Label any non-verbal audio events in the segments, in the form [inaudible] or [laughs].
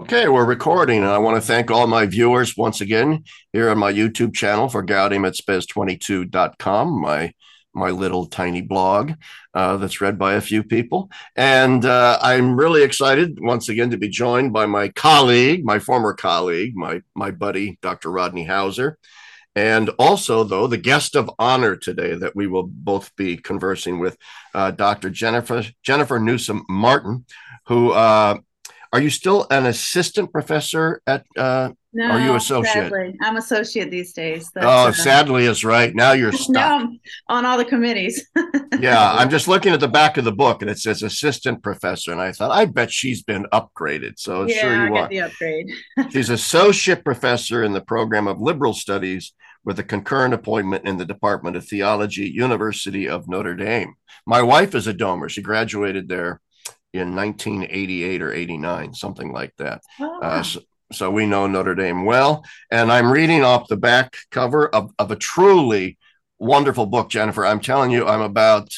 Okay, we're recording, and I want to thank all my viewers once again here on my YouTube channel for Gaudium et Spes22.com, my my little tiny blog uh, that's read by a few people. And uh, I'm really excited once again to be joined by my colleague, my former colleague, my my buddy, Dr. Rodney Howsare. And also, though, the guest of honor today that we will both be conversing with, uh, Dr. Jennifer Jennifer Newsome Martin, who uh, are you still an assistant professor at? Uh, no, are you associate? Sadly, I'm associate these days. That's, oh, uh, sadly is right. Now you're [laughs] stuck. now on all the committees. [laughs] yeah, I'm just looking at the back of the book, and it says assistant professor, and I thought, I bet she's been upgraded. So yeah, sure you I are. the upgrade. [laughs] she's associate professor in the program of liberal studies with a concurrent appointment in the Department of Theology, University of Notre Dame. My wife is a domer. She graduated there in 1988 or 89, something like that. Oh. Uh, so, so, we know Notre Dame well. And I'm reading off the back cover of, of a truly wonderful book, Jennifer. I'm telling you, I'm about.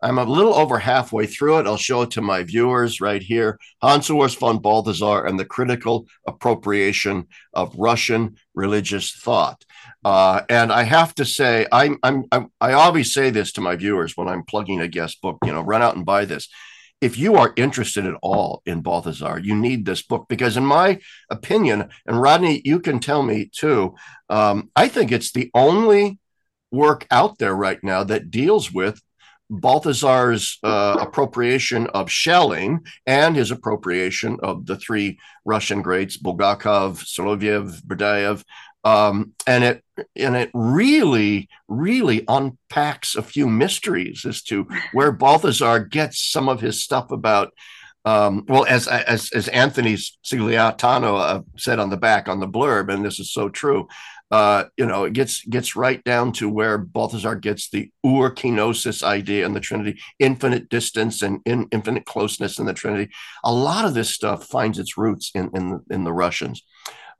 I'm a little over halfway through it. I'll show it to my viewers right here. Hans Urs von Balthasar and the Critical Appropriation of Russian Religious Thought. Uh, and I have to say, I'm, I'm, I'm, I always say this to my viewers when I'm plugging a guest book, you know, run out and buy this if you are interested at all in Balthasar, you need this book because, in my opinion, and Rodney, you can tell me too, um, I think it's the only work out there right now that deals with Balthasar's uh, appropriation of Schelling and his appropriation of the three Russian greats, Bulgakov, Soloviev, Berdyaev, um, and it and it really really unpacks a few mysteries as to where Balthasar gets some of his stuff about. Um, well, as as as Anthony Sciglitano uh, said on the back on the blurb, and this is so true. Uh, you know, it gets gets right down to where Balthasar gets the ur kenosis idea in the Trinity, infinite distance and in, infinite closeness in the Trinity. A lot of this stuff finds its roots in in, in the Russians.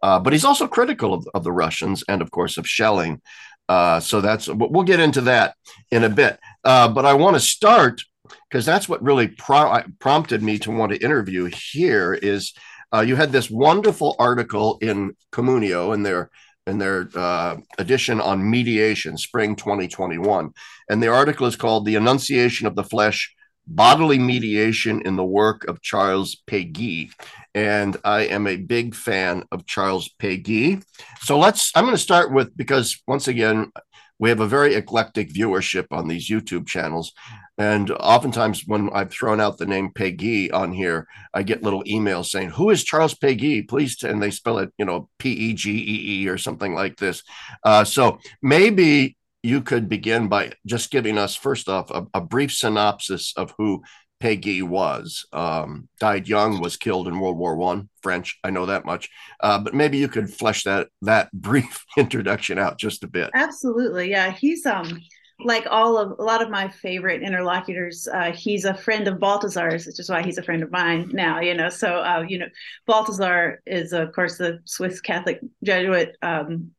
Uh, but he's also critical of, of, the Russians and, of course, of Schelling. Uh, so that's we'll get into that in a bit. Uh, but I want to start because that's what really pro- prompted me to want to interview here. Is uh, you had this wonderful article in Communio in their in their uh, edition on mediation, spring 2021, and the article is called "The Annunciation of the Flesh." Bodily mediation in the work of Charles Péguy and I am a big fan of Charles Péguy. So let's, I'm going to start with, because once again, we have a very eclectic viewership on these YouTube channels. And oftentimes, when I've thrown out the name Péguy on here, I get little emails saying, Who is Charles Péguy? Please, and they spell it, you know, P E G E E or something like this. Uh, so maybe you could begin by just giving us, first off, a, a brief synopsis of who Péguy was. Um, died young, was killed in World War One. French, I know that much. Uh, but maybe you could flesh that that [laughs] brief introduction out just a bit. Absolutely, yeah. He's um like all of a lot of my favorite interlocutors. Uh, he's a friend of Balthasar's, which is why he's a friend of mine now. You know, so uh, you know, Balthasar is of course the Swiss Catholic Jesuit. Um,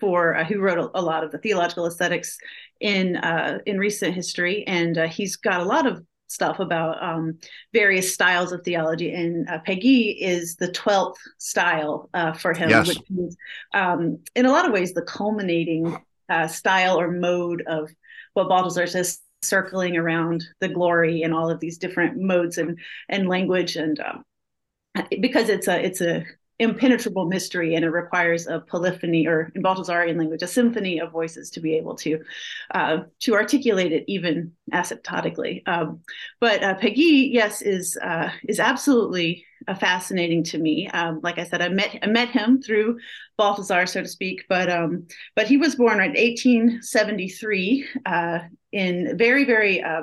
for uh, who wrote a, a, lot of the theological aesthetics in uh, in recent history, and uh, he's got a lot of stuff about um, various styles of theology, and uh, Péguy is the twelfth style uh, for him, yes. which is um, in a lot of ways the culminating uh, style or mode of what Balthasar says circling around the glory and all of these different modes and and language and um, because it's a it's a impenetrable mystery and it requires a polyphony or in Balthasarian language, a symphony of voices to be able to uh, to articulate it even asymptotically. Um, but uh, Péguy, yes, is uh, is absolutely uh, fascinating to me. Um, like I said, I met I met him through Balthasar, so to speak. But um, but he was born in 1873 uh, in very very uh,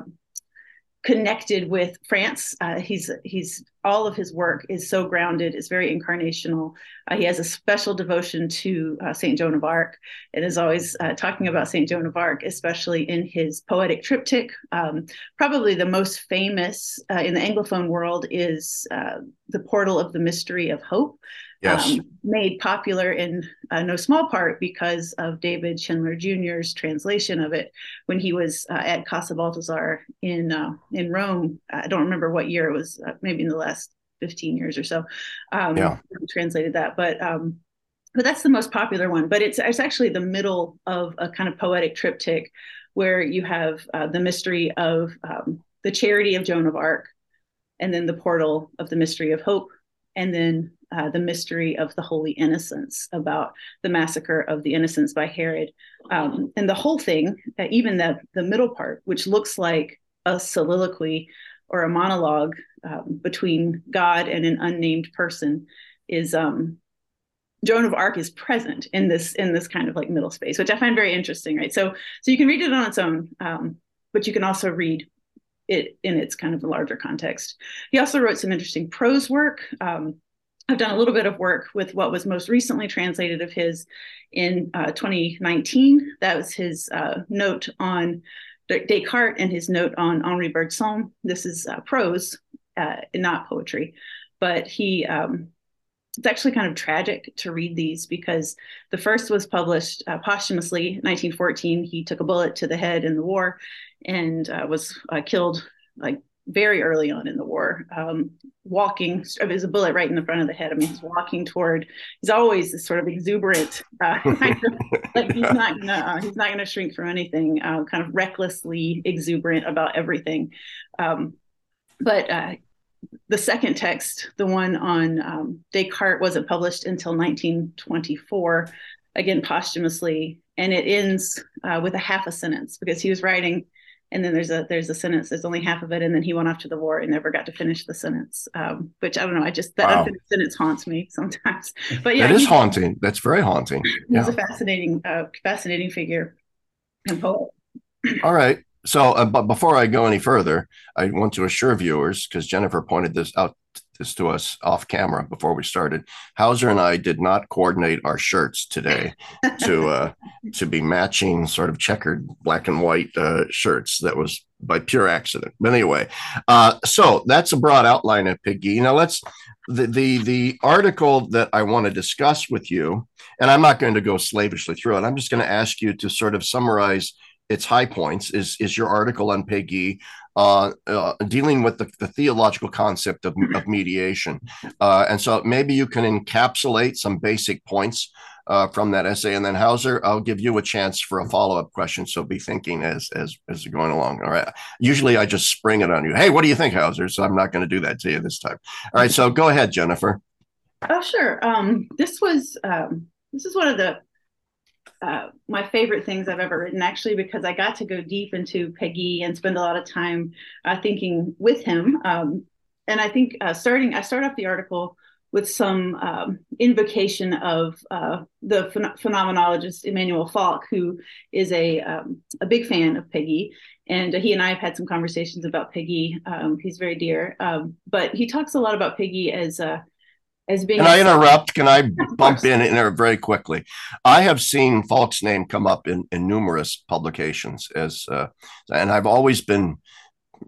connected with France. Uh, he's he's all of his work is so grounded, is very incarnational. Uh, he has a special devotion to uh, Saint Joan of Arc, and is always uh, talking about Saint Joan of Arc, especially in his poetic triptych. Um, probably the most famous uh, in the Anglophone world is uh, the Portal of the Mystery of Hope, yes. um, made popular in uh, no small part because of David Schindler Jr.'s translation of it when he was uh, at Casa Balthasar in uh, in Rome. I don't remember what year it was, uh, maybe in the last 15 years or so. Um, yeah. Translated that, but um, but that's the most popular one. But it's it's actually the middle of a kind of poetic triptych where you have uh, the mystery of um, the charity of Joan of Arc, and then the portal of the mystery of hope, and then uh, the mystery of the holy innocents about the massacre of the innocents by Herod. Um, and the whole thing, uh, even the, the middle part, which looks like a soliloquy or a monologue um, between God and an unnamed person, is um, Joan of Arc is present in this in this kind of like middle space, which I find very interesting, right? So so you can read it on its own, um, but you can also read it in its kind of larger context. He also wrote some interesting prose work. Um, I've done a little bit of work with what was most recently translated of his in uh, 2019. That was his uh, note on Descartes and his note on Henri Bergson. This is uh, prose, uh, not poetry, but he. Um, it's actually kind of tragic to read these because the first was published uh, posthumously 1914 he took a bullet to the head in the war and uh, was killed like very early on in the war, um, walking. There's a bullet right in the front of the head. I mean, he's walking toward. He's always this sort of exuberant, uh, [laughs] like he's not gonna uh, he's not gonna shrink from anything. Uh, kind of recklessly exuberant about everything. Um, but uh, the second text, the one on um, Descartes, wasn't published until 1924, again posthumously, and it ends uh, with a half a sentence because he was writing and then there's a there's a sentence there's only half of it and then he went off to the war and never got to finish the sentence um, which i don't know i just that wow. sentence haunts me sometimes. [laughs] But yeah that is haunting. That's very haunting. He's yeah. a fascinating uh, fascinating figure and poet. [clears throat] All right. So uh, but before i go any further i want to assure viewers because jennifer pointed this out this to us off camera before we started. Howsare and I did not coordinate our shirts today [laughs] to uh, to be matching sort of checkered black and white uh, shirts. That was by pure accident. But anyway, uh, so that's a broad outline of Péguy. Now let's the, the the article that I want to discuss with you, and I'm not going to go slavishly through it. I'm just going to ask you to sort of summarize its high points is is your article on Péguy uh, uh, dealing with the, the theological concept of, of mediation. Uh, and so maybe you can encapsulate some basic points uh, from that essay. And then Howsare, I'll give you a chance for a follow up question. So be thinking as as as you're going along. All right. Usually I just spring it on you. Hey, what do you think, Howsare? So I'm not going to do that to you this time. All right. So go ahead, Jennifer. Oh, sure. Um, this was um, this is one of the uh, my favorite things I've ever written, actually, because I got to go deep into Péguy and spend a lot of time uh, thinking with him. Um, and I think uh, starting, I start off the article with some um, invocation of uh, the ph- phenomenologist Emmanuel Falque, who is a um, a big fan of Péguy, and he and I have had some conversations about Péguy. Um, he's very dear, um, but he talks a lot about Péguy as a as being. Can I interrupt? Can I [laughs] bump in in there very quickly? I have seen Falque's name come up in, in numerous publications as, uh, and I've always been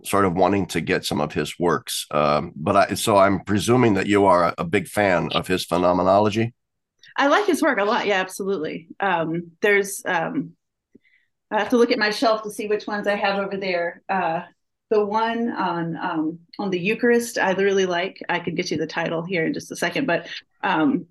sort of wanting to get some of his works. Um, but I, so I'm presuming that you are a, a, big fan of his phenomenology. I like his work a lot. Yeah, absolutely. Um, there's, um, I have to look at my shelf to see which ones I have over there. Uh, the one on um, on the Eucharist, I really like. I could get you the title here in just a second, but um,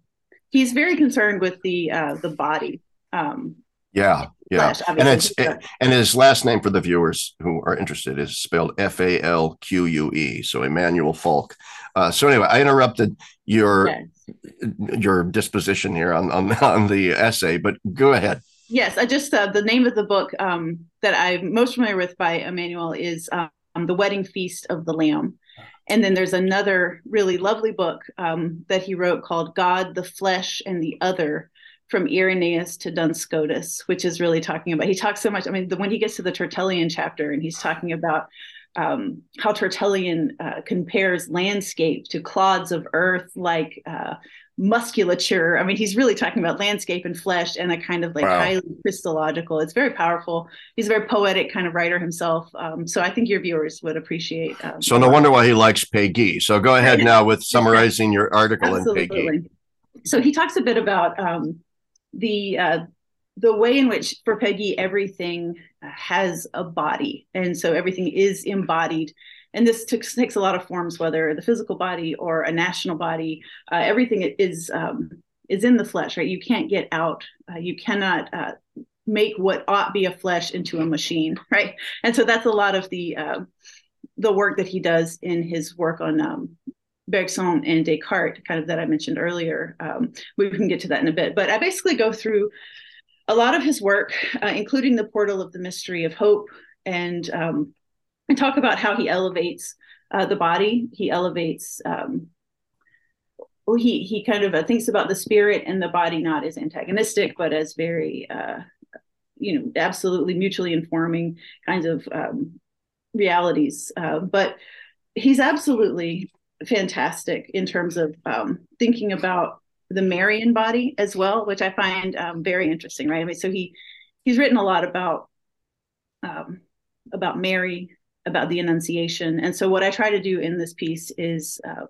he's very concerned with the uh, the body. Um, yeah, yeah, flesh, and it's it, and his last name for the viewers who are interested is spelled F A L Q U E. So Emmanuel Falque. Uh, so anyway, I interrupted your yes. your disposition here on, on on the essay, but go ahead. Yes, I just uh, the name of the book um, that I'm most familiar with by Emmanuel is um, The Wedding Feast of the Lamb. And then there's another really lovely book um, that he wrote called God, the Flesh, and the Other from Irenaeus to Duns Scotus, which is really talking about, he talks so much. I mean, the, when he gets to the Tertullian chapter and he's talking about um, how Tertullian uh, compares landscape to clods of earth like uh, musculature. I mean, he's really talking about landscape and flesh and a kind of like wow. highly Christological. It's very powerful. He's a very poetic kind of writer himself. Um, so I think your viewers would appreciate. Um, so no wonder why he likes Péguy. So go ahead now with summarizing your article Absolutely. in Péguy. So he talks a bit about um, the uh, the way in which for Péguy everything has a body, and so everything is embodied and this takes takes a lot of forms, whether the physical body or a national body. Uh, everything is um, is in the flesh, right? You can't get out. Uh, you cannot uh, make what ought be a flesh into a machine, [laughs] right? And so that's a lot of the uh, the work that he does in his work on um, Bergson and Descartes, kind of that I mentioned earlier. Um, we can get to that in a bit, but I basically go through a lot of his work, uh, including the Portal of the Mystery of Hope, and um, and talk about how he elevates uh, the body. He elevates. Um, well, he he kind of uh, thinks about the spirit and the body not as antagonistic, but as very, uh, you know, absolutely mutually informing kinds of um, realities. Uh, but he's absolutely fantastic in terms of um, thinking about the Marian body as well, which I find um, very interesting. Right. I mean, so he he's written a lot about um, about Mary, about the Annunciation, and so what I try to do in this piece is uh,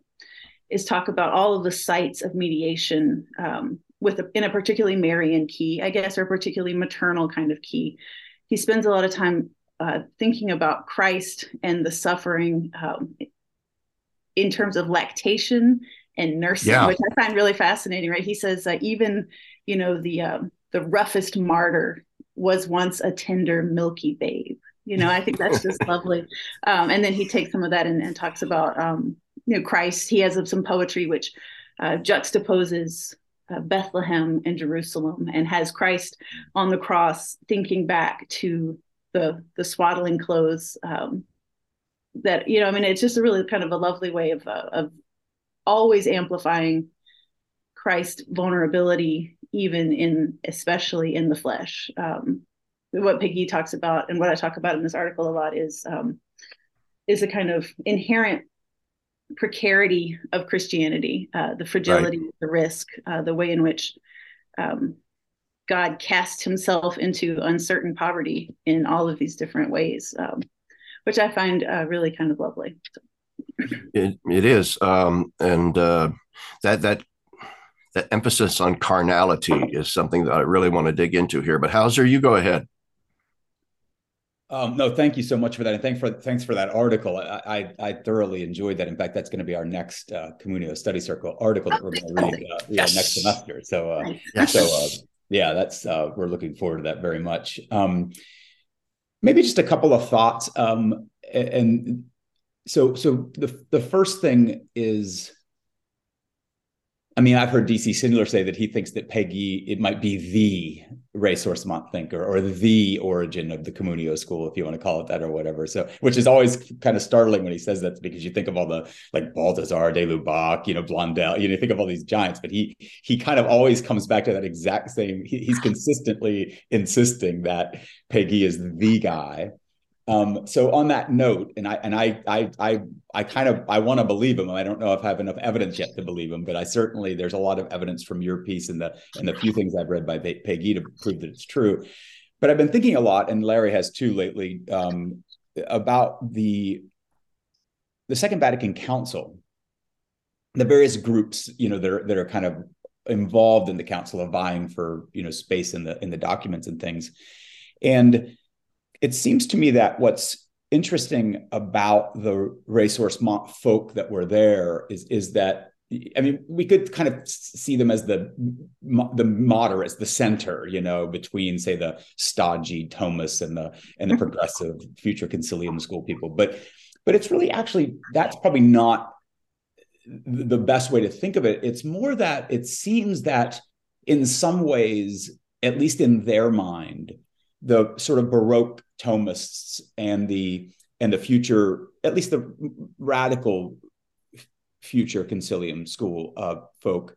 is talk about all of the sites of mediation um, with a, in a particularly Marian key, I guess, or particularly maternal kind of key. He spends a lot of time uh, thinking about Christ and the suffering um, in terms of lactation and nursing, yeah. which I find really fascinating. Right? He says that even you know the um, the roughest martyr was once a tender, milky babe. You know, I think that's just [laughs] lovely. Um, and then he takes some of that and, and talks about um, you know Christ. He has some poetry which uh, juxtaposes uh, Bethlehem and Jerusalem and has Christ on the cross thinking back to the the swaddling clothes um, that you know i mean it's just a really kind of a lovely way of uh, of always amplifying Christ's vulnerability even in especially in the flesh um, what péguy talks about and what i talk about in this article a lot is um, is a kind of inherent precarity of christianity uh, the fragility right. the risk uh, the way in which um, God cast himself into uncertain poverty in all of these different ways, um, which I find uh, really kind of lovely. It, it is. Um, and uh, that, that, that emphasis on carnality is something that I really want to dig into here. But Howsare, you go ahead. Um, no, thank you so much for that, and thanks for thanks for that article. I I, I thoroughly enjoyed that. In fact, that's going to be our next uh, Communio Study Circle article that we're going to read uh, yes. next semester. So, uh, yes. so uh, yeah, that's uh, we're looking forward to that very much. Um, maybe just a couple of thoughts. Um, and so, so the the first thing is I mean, I've heard DC Schindler say that he thinks that Péguy, it might be the ressourcement thinker or the origin of the Communio school, if you want to call it that or whatever. So, which is always kind of startling when he says that because you think of all the like Balthasar, de Lubac, you know, Blondel, you know, think of all these giants, but he he kind of always comes back to that exact same. He, he's consistently insisting that Péguy is the guy. Um, so on that note, and I and I I I I kind of I want to believe him. I don't know if I have enough evidence yet to believe him, but I certainly there's a lot of evidence from your piece and the and the few things I've read by Péguy to prove that it's true. But I've been thinking a lot, and Larry has too lately, um, about the the Second Vatican Council, the various groups, you know, that are that are kind of involved in the council of vying for you know space in the in the documents and things, and it seems to me that what's interesting about the ressourcement folk that were there is is that I mean, we could kind of see them as the the moderates, the center, you know, between say the stodgy Thomists and the and the progressive future concilium school people. But but it's really actually that's probably not the best way to think of it. It's more that it seems that in some ways, at least in their mind, the sort of Baroque Thomists and the and the future, at least the radical future concilium school folk,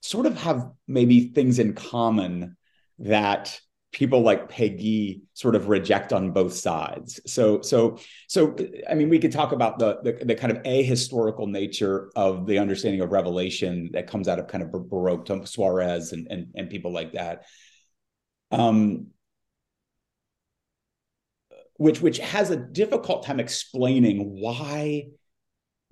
sort of have maybe things in common that people like Péguy sort of reject on both sides. So, so, so, I mean, we could talk about the, the, the kind of ahistorical nature of the understanding of revelation that comes out of kind of Baroque Suarez and, and, and people like that. Um, which which has a difficult time explaining why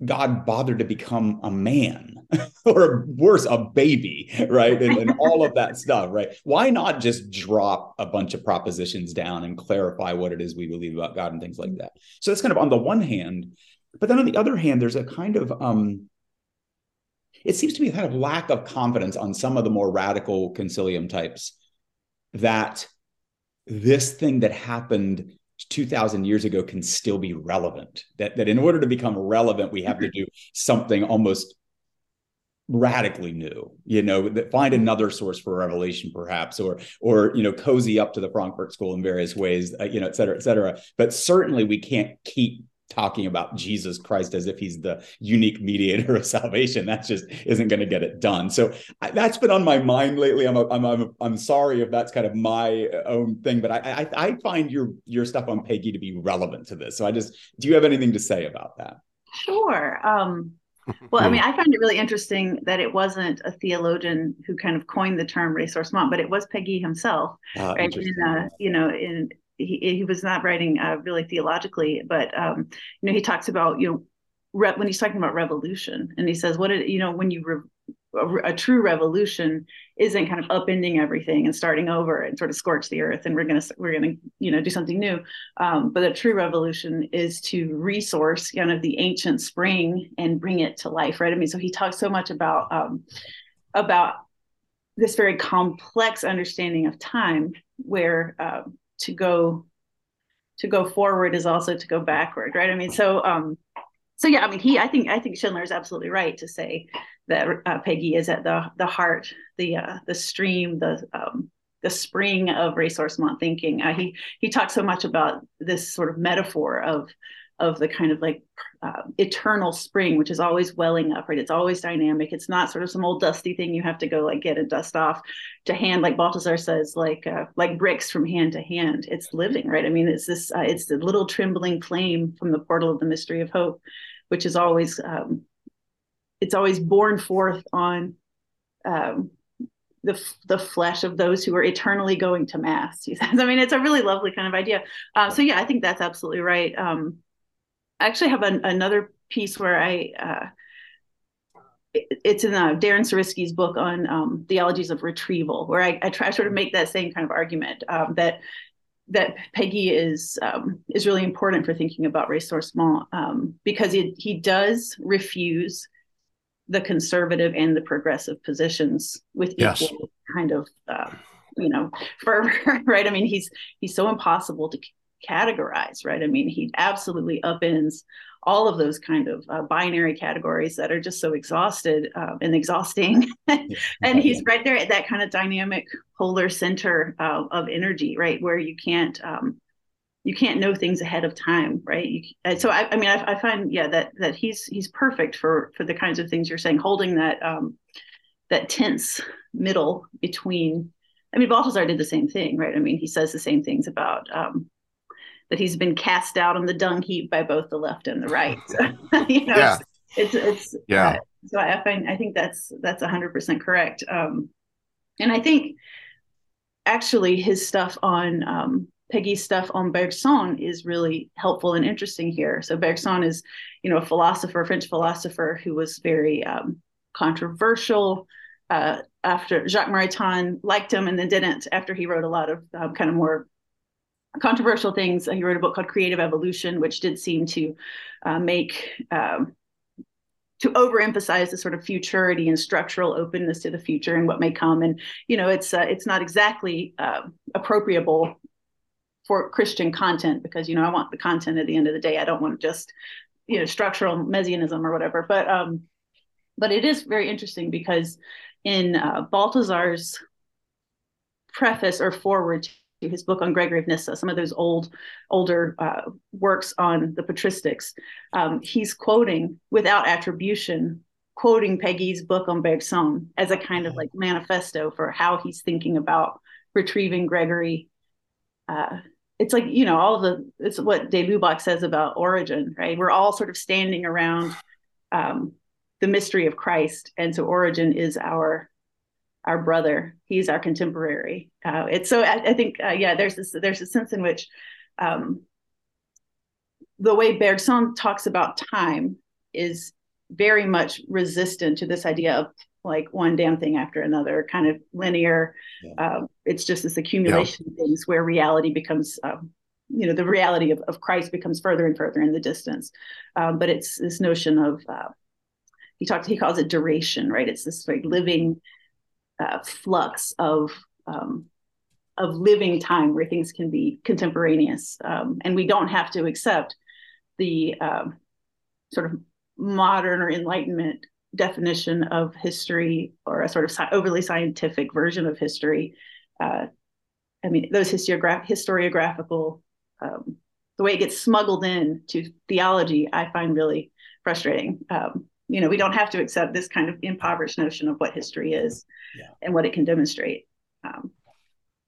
God bothered to become a man [laughs] or worse, a baby, right? And, and, all of that stuff, right? Why not just drop a bunch of propositions down and clarify what it is we believe about God and things like that? So that's kind of on the one hand, but then on the other hand, there's a kind of um, it seems to be a kind of lack of confidence on some of the more radical concilium types that this thing that happened 2000 years ago can still be relevant. That that in order to become relevant we have to do something almost radically new you know that find another source for revelation perhaps or or you know cozy up to the frankfurt school in various ways uh, you know et cetera et cetera. But certainly we can't keep talking about Jesus Christ as if he's the unique mediator of [laughs] salvation. That just isn't going to get it done. So I, that's been on my mind lately. I'm, a, I'm, I'm, I'm sorry if that's kind of my own thing, but I, I, I find your, your stuff on Péguy to be relevant to this. So I just, do you have anything to say about that? Sure. Um, well, I mean, I find it really interesting that it wasn't a theologian who kind of coined the term ressourcement, but it was Péguy himself, uh, right? In, uh, you know, in he, he was not writing uh, really theologically, but um, you know he talks about you know re- when he's talking about revolution, and he says what it, you know when you re- a, a, true revolution isn't kind of upending everything and starting over and sort of scorch the earth and we're gonna we're gonna you know do something new, um, but a true revolution is to resource kind of the ancient spring and bring it to life, right? I mean, so he talks so much about um, about this very complex understanding of time where um, to go to go forward is also to go backward right? I mean so um so yeah i mean he i think i think schindler is absolutely right to say that uh, Péguy is at the the heart the uh the stream the um the spring of ressourcement thinking uh, he he talks so much about this sort of metaphor of of the kind of like uh, eternal spring, which is always welling up, right? It's always dynamic. It's not sort of some old dusty thing you have to go like get a dust off to hand, like Balthasar says, like uh, like bricks from hand to hand. It's living, right? I mean, it's this, uh, it's the little trembling flame from the portal of the mystery of hope, which is always, um, it's always born forth on um, the the flesh of those who are eternally going to mass. He says. I mean, it's a really lovely kind of idea. Uh, so yeah, I think that's absolutely right. Um, actually have an, another piece where I uh, it, it's in uh, Darren Sarisky's book on um, theologies of retrieval, where I, I try sort of make that same kind of argument um, that that Péguy is um, is really important for thinking about ressourcement um, because he he does refuse the conservative and the progressive positions with yes. equal kind of uh, you know fervor, [laughs] right? I mean, he's he's so impossible to categorize, right? I mean, he absolutely upends all of those kind of uh, binary categories that are just so exhausted uh, and exhausting. [laughs] and he's right there at that kind of dynamic polar center uh, of energy, right, where you can't um, you can't know things ahead of time, right? You, so I, I mean, I, I, find yeah that that he's he's perfect for for the kinds of things you're saying, holding that um, that tense middle between. I mean, Balthasar did the same thing, right? I mean, he says the same things about um, that he's been cast out on the dung heap by both the left and the right. [laughs] So, [laughs] you know, yeah. it's, it's, yeah. Uh, so I find, I think that's, that's hundred percent correct. Um, and I think actually his stuff on, um, Péguy's stuff on Bergson is really helpful and interesting here. So Bergson is, you know, a philosopher, French philosopher who was very um, controversial. Uh, after Jacques Maritain liked him and then didn't after he wrote a lot of um, kind of more controversial things. He wrote a book called Creative Evolution, which did seem to uh, make um, to overemphasize the sort of futurity and structural openness to the future and what may come. And you know, it's uh, it's not exactly uh, appropriable for Christian content because you know I want the content at the end of the day. I don't want just you know structural messianism or whatever. But um, but it is very interesting because in uh, Balthasar's preface or forward his book on Gregory of Nyssa, some of those old, older uh, works on the patristics, um, he's quoting without attribution, quoting Péguy's book on Bergson as a kind of like manifesto for how he's thinking about retrieving Gregory. Uh, it's like you know all the it's what de Lubac says about Origen, right? We're all sort of standing around um, the mystery of Christ, and so Origen is our our brother. He's our contemporary. Uh, it's so I, I think uh, yeah. There's this there's a sense in which um, the way Bergson talks about time is very much resistant to this idea of like one damn thing after another, kind of linear. Yeah. Uh, it's just this accumulation yeah. of things where reality becomes um, you know the reality of, of Christ becomes further and further in the distance. Um, but it's this notion of uh, he talks he calls it duration, right? It's this like living uh, flux of um, of living time where things can be contemporaneous, um, and we don't have to accept the um, sort of modern or enlightenment definition of history or a sort of overly scientific version of history. Uh, I mean, those historiograph- historiographical, um, the way it gets smuggled in to theology, I find really frustrating. Um, you know, we don't have to accept this kind of impoverished notion of what history is yeah. and what it can demonstrate. Um,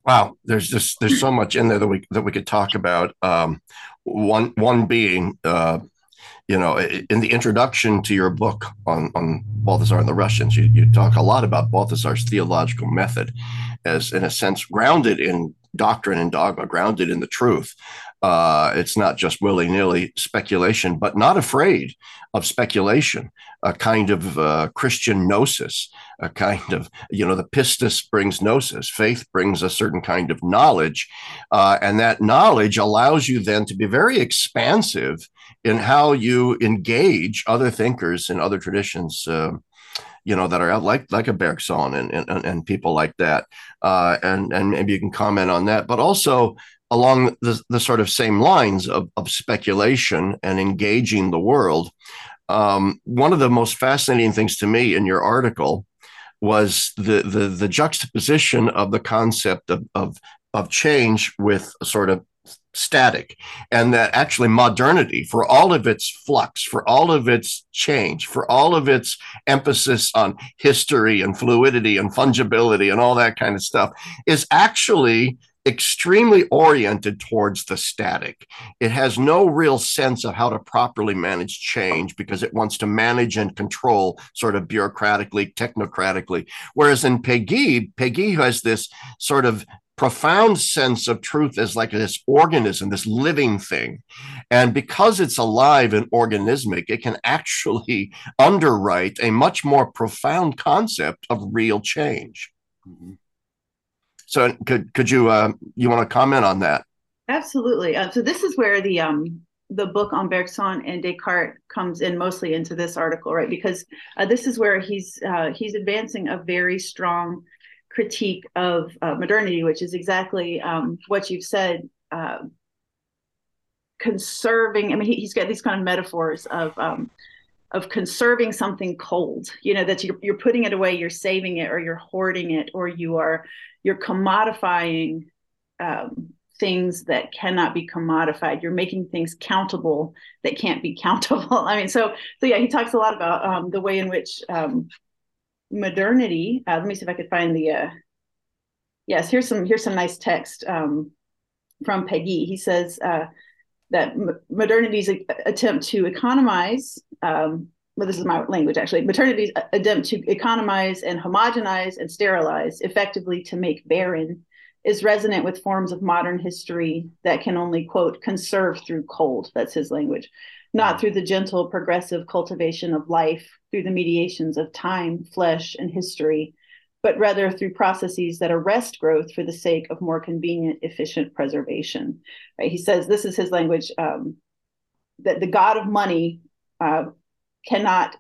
wow, there's just there's so much in there that we that we could talk about. Um, one one being uh, you know, in the introduction to your book on, on Balthasar and the Russians, you, you talk a lot about Balthasar's theological method as, in a sense, grounded in doctrine and dogma, grounded in the truth. Uh, it's not just willy nilly speculation, but not afraid of speculation, a kind of uh, Christian gnosis, a kind of, you know, the pistis brings gnosis, faith brings a certain kind of knowledge. Uh, and that knowledge allows you then to be very expansive in how you engage other thinkers in other traditions. Uh, you know that are out like like a Bergson and and, and people like that, uh, and and maybe you can comment on that, but also along the, the sort of same lines of, of speculation and engaging the world. Um, one of the most fascinating things to me in your article was the the, the juxtaposition of the concept of, of of change with a sort of static and that actually modernity for all of its flux for all of its change for all of its emphasis on history and fluidity and fungibility and all that kind of stuff is actually extremely oriented towards the static. It has no real sense of how to properly manage change because it wants to manage and control sort of bureaucratically, technocratically. Whereas in Peggy, Péguy has this sort of profound sense of truth as like this organism, this living thing. And because it's alive and organismic, it can actually [laughs] underwrite a much more profound concept of real change. Mm-hmm. So could could you uh, you want to comment on that? Absolutely. Uh, so this is where the um the book on Bergson and Descartes comes in mostly into this article, right? Because uh, this is where he's uh, he's advancing a very strong critique of uh, modernity, which is exactly um, what you've said. Uh, conserving. I mean, he, has got these kind of metaphors of um, of conserving something cold. You know that you're, you're putting it away, you're saving it, or you're hoarding it, or you are you're commodifying um, things that cannot be commodified. You're making things countable that can't be [laughs] countable. I mean, so so yeah, he talks a lot about um, the way in which um, modernity. Uh, let me see if I could find the. Uh, yes, here's some here's some nice text um, from Péguy. He says uh, that m- modernity's a- attempt to economize. Um, well, this is my language actually. Modernity's attempt to economize and homogenize and sterilize, effectively to make barren, is resonant with forms of modern history that can only quote conserve through cold. That's his language not through the gentle, progressive cultivation of life, through the mediations of time, flesh, and history, but rather through processes that arrest growth for the sake of more convenient, efficient preservation. Right? He says this is his language um, that the God of money uh, cannot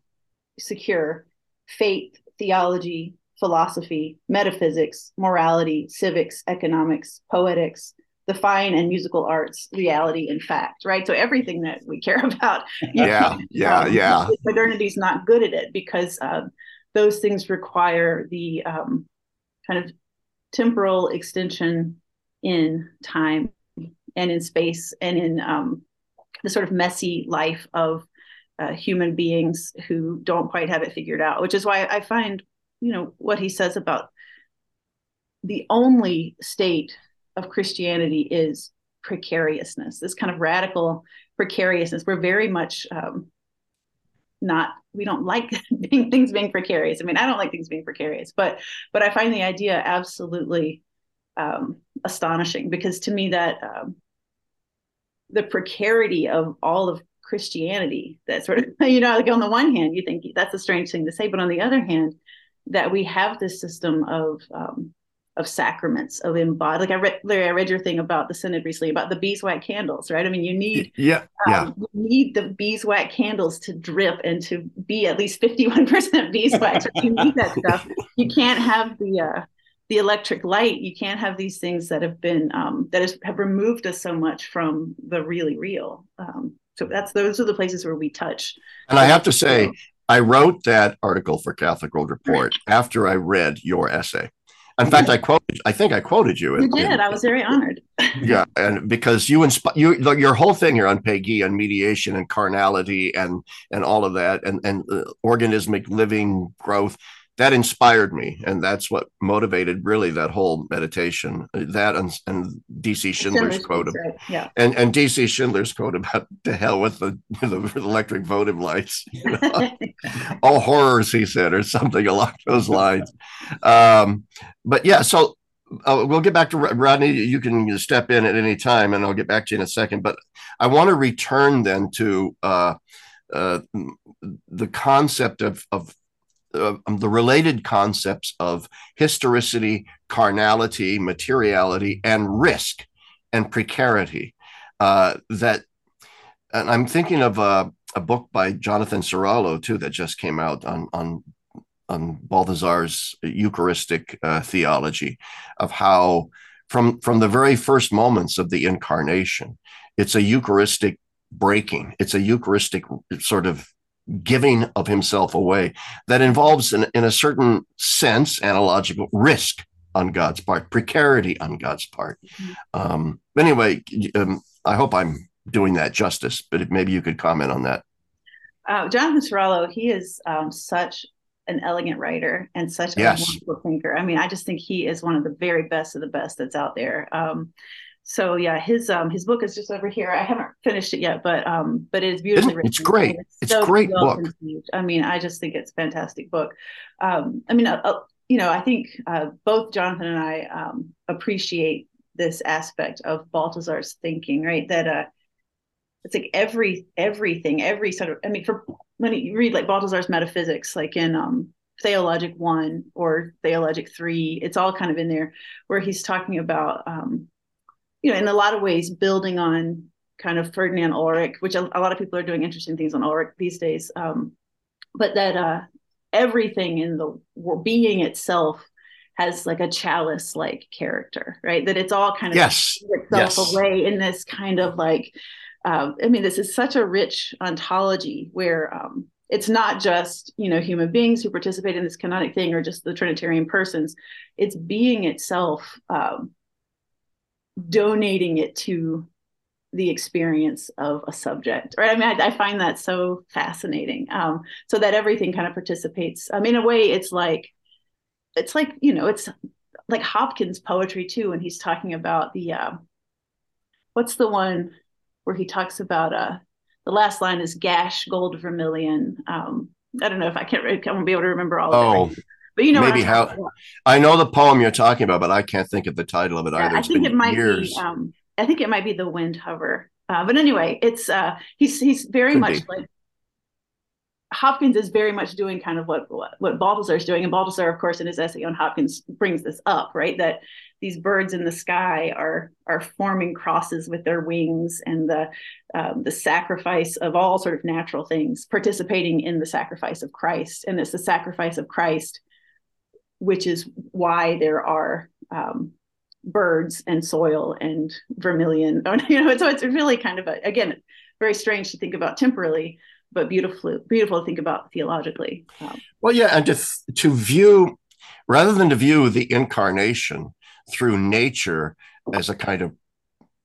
secure faith, theology, philosophy, metaphysics, morality, civics, economics, poetics, the fine and musical arts, reality and fact, right? So everything that we care [laughs] about. Yeah, yeah, um, yeah. Modernity is not good at it because uh, those things require the um, kind of temporal extension in time and in space and in um, the sort of messy life of uh, human beings who don't quite have it figured out, which is why I find, you know, what he says about the only state of Christianity is precariousness, this kind of radical precariousness. We're very much um, not we don't like [laughs] being, things being precarious. I mean, I don't like things being precarious, but but I find the idea absolutely um, astonishing because to me that um, the precarity of all of Christianity, that sort of [laughs] you know, like on the one hand, you think that's a strange thing to say, but on the other hand, that we have this system of um, of sacraments of embodied. Like I read, Larry, I read your thing about the synod recently about the beeswax candles, right? I mean, you need yeah, yeah, um, you need the beeswax candles to drip and to be at least fifty one [laughs] percent beeswax. you need that stuff. You can't have the uh, the electric light. You can't have these things that have been um, that have removed us so much from the really real. Um, so that's those are the places where we touch. And I have to say, I wrote that article for Catholic World Report after I read your essay. In fact, I quoted. I think I quoted you. You did. In, I was very honored. [laughs] yeah, and because you inspire you, your whole thing here on Péguy and mediation and carnality and and all of that and and uh, organismic living growth that inspired me and that's what motivated really that whole meditation that and, and dc schindler's, schindler's quote right. yeah and and dc schindler's quote about to hell with the, the electric votive lights [laughs] you know? [laughs] all horrors he said or something along those lines um, but yeah so uh, we'll get back to rodney you can step in at any time and i'll get back to you in a second but i want to return then to uh, uh, the concept of, of uh, the related concepts of historicity, carnality, materiality, and risk and precarity. Uh, that, and I'm thinking of a, a, book by Jonathan Ciraulo too that just came out on on on Balthasar's Eucharistic uh, theology of how from from the very first moments of the incarnation, it's a Eucharistic breaking. It's a Eucharistic sort of giving of himself away that involves, in, in a certain sense, analogical risk on God's part, precarity on God's part. Mm-hmm. Um, anyway, um, I hope I'm doing that justice, but maybe you could comment on that. Uh, Jonathan Ciraulo, he is um, such an elegant writer and such yes. a wonderful thinker. I mean, I just think he is one of the very best of the best that's out there. Um, so yeah, his um his book is just over here. I haven't finished it yet, but um but it is beautifully written. It's great. It's, it's so great well book. Conceived. I mean, I just think it's a fantastic book. Um, I mean, uh, uh, you know, I think uh, both Jonathan and I um, appreciate this aspect of Balthasar's thinking, right? That uh, it's like every everything, every sort of. I mean, for when you read like Balthasar's metaphysics, like in um Theologic One or Theologic Three, it's all kind of in there where he's talking about um you know, in a lot of ways, building on kind of Ferdinand Ulrich, which a, a lot of people are doing interesting things on Ulrich these days. Um, but that uh, everything in the being itself has like a chalice like character, right? That it's all kind of yes. itself yes. away in this kind of like, uh, I mean, this is such a rich ontology where um, it's not just you know human beings who participate in this kenotic thing or just the Trinitarian persons. It's being itself um, donating it to the experience of a subject right i mean i, I find that so fascinating um, so that everything kind of participates um, in a way it's like it's like you know it's like hopkins poetry too and he's talking about the uh, what's the one where he talks about uh the last line is gash gold vermilion um i don't know if i can't i won't be able to remember all oh. of it but you know, maybe how I know the poem you're talking about, but I can't think of the title of it yeah, either. It's I think it might years. be. Um, I think it might be the Windhover. Uh, but anyway, it's uh, he's he's very Could much be. like Hopkins is very much doing kind of what what, what Balthasar is doing, and Balthasar, of course, in his essay on Hopkins, brings this up, right? That these birds in the sky are are forming crosses with their wings, and the um, the sacrifice of all sort of natural things, participating in the sacrifice of Christ, and it's the sacrifice of Christ, which is why there are um, birds and soil and vermilion. [laughs] You know, so it's really kind of a again very strange to think about temporally but beautiful beautiful to think about theologically um, well yeah and to to view rather than to view the incarnation through nature as a kind of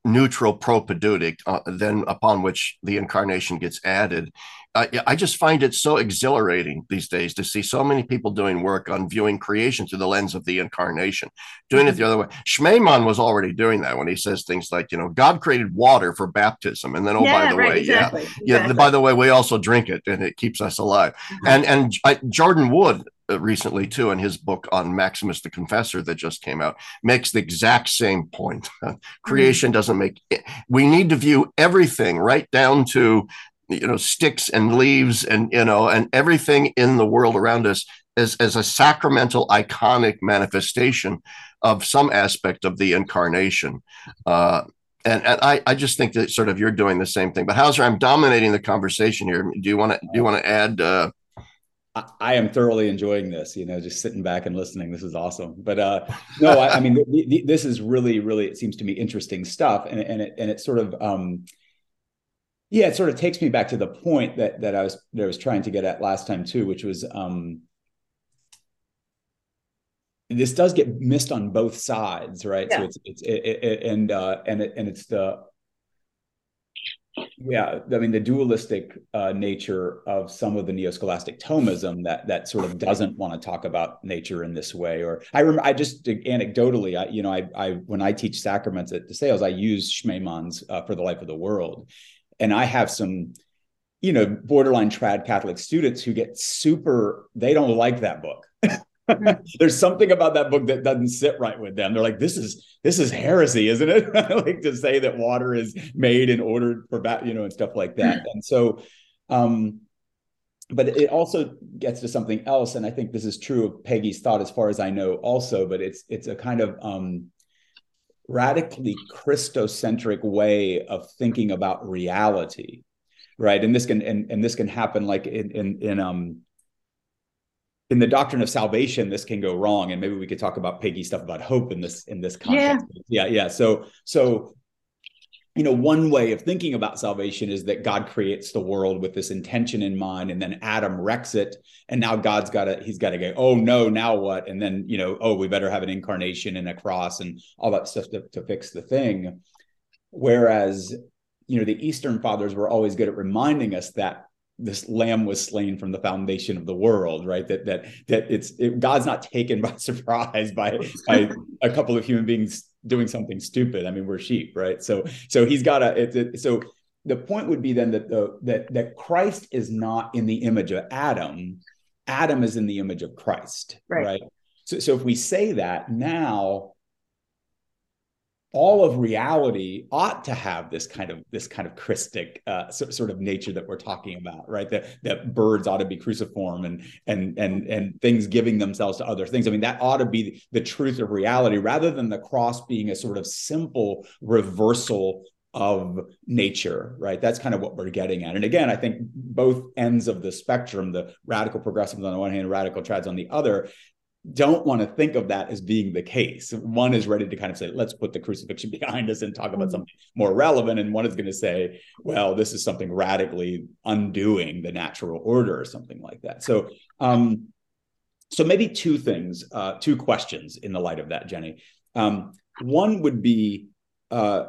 neutral propedeutic uh, then upon which the incarnation gets added I, I just find it so exhilarating these days to see so many people doing work on viewing creation through the lens of the incarnation, doing it the other way. Schmemann was already doing that when he says things like, you know, God created water for baptism, and then oh, yeah, by the right, way, exactly, yeah, exactly. yeah, by the way, we also drink it, and it keeps us alive. Mm-hmm. And and I, Jordan Wood uh, recently too in his book on maximus the confessor that just came out makes the exact same point [laughs] creation mm-hmm. doesn't make it. we need to view everything right down to you know sticks and leaves and you know and everything in the world around us as as a sacramental iconic manifestation of some aspect of the incarnation uh, and, and I, I just think that sort of you're doing the same thing but howsare i'm dominating the conversation here do you want to do you want to add uh, I am thoroughly enjoying this, you know, just sitting back and listening. This is awesome. But uh, no, I, I mean, the, the, this is really, really, it seems to me interesting stuff. And, and it, and it sort of, um, yeah, it sort of takes me back to the point that, that I was, that I was trying to get at last time too, which was, um, this does get missed on both sides, right? Yeah. So it's, it's, it, it, and, uh, and, it, and it's the, yeah i mean the dualistic uh, nature of some of the neo-scholastic thomism that that sort of doesn't want to talk about nature in this way or i remember i just anecdotally i you know i, I when i teach sacraments at DeSales, i use schmemann's uh, for the life of the world and i have some you know borderline trad catholic students who get super they don't like that book [laughs] there's something about that book that doesn't sit right with them. They're like, this is this is heresy, isn't it? [laughs] like to say that water is made in order for you know, and stuff like that. And so, um, but it also gets to something else, and I think this is true of Péguy's thought, as far as I know, also. But it's it's a kind of um, radically Christocentric way of thinking about reality, right? And this can and, and this can happen like in in in um in the doctrine of salvation this can go wrong and maybe we could talk about péguy stuff about hope in this in this context yeah yeah, yeah. so so you know one way of thinking about salvation is that god creates the world with this intention in mind and then adam wrecks it and now god's got to he's got to go oh no now what? And then you know oh we better have an incarnation and a cross and all that stuff to, to fix the thing. Whereas you know the eastern fathers were always good at reminding us that this lamb was slain from the foundation of the world right? That that that it's it, god's not taken [laughs] by surprise by by a couple of human beings doing something stupid. I mean we're sheep right? So so he's got a it's it, so the point would be then that the that that christ is not in the image of adam. Adam is in the image of christ right, right? so so if we say that now all of reality ought to have this kind of this kind of christic uh, so, sort of nature that we're talking about right that that birds ought to be cruciform and and and and things giving themselves to other things i mean that ought to be the truth of reality rather than the cross being a sort of simple reversal of nature, right? That's kind of what we're getting at. And again, I think both ends of the spectrum, the radical progressives on the one hand, radical trads on the other, don't want to think of that as being the case. One is ready to kind of say, let's put the crucifixion [laughs] behind us and talk about mm-hmm. something more relevant. And one is going to say, well, this is something radically undoing the natural order or something like that. So, um, so maybe two things, uh, two questions in the light of that, Jenny. Um, one would be, uh,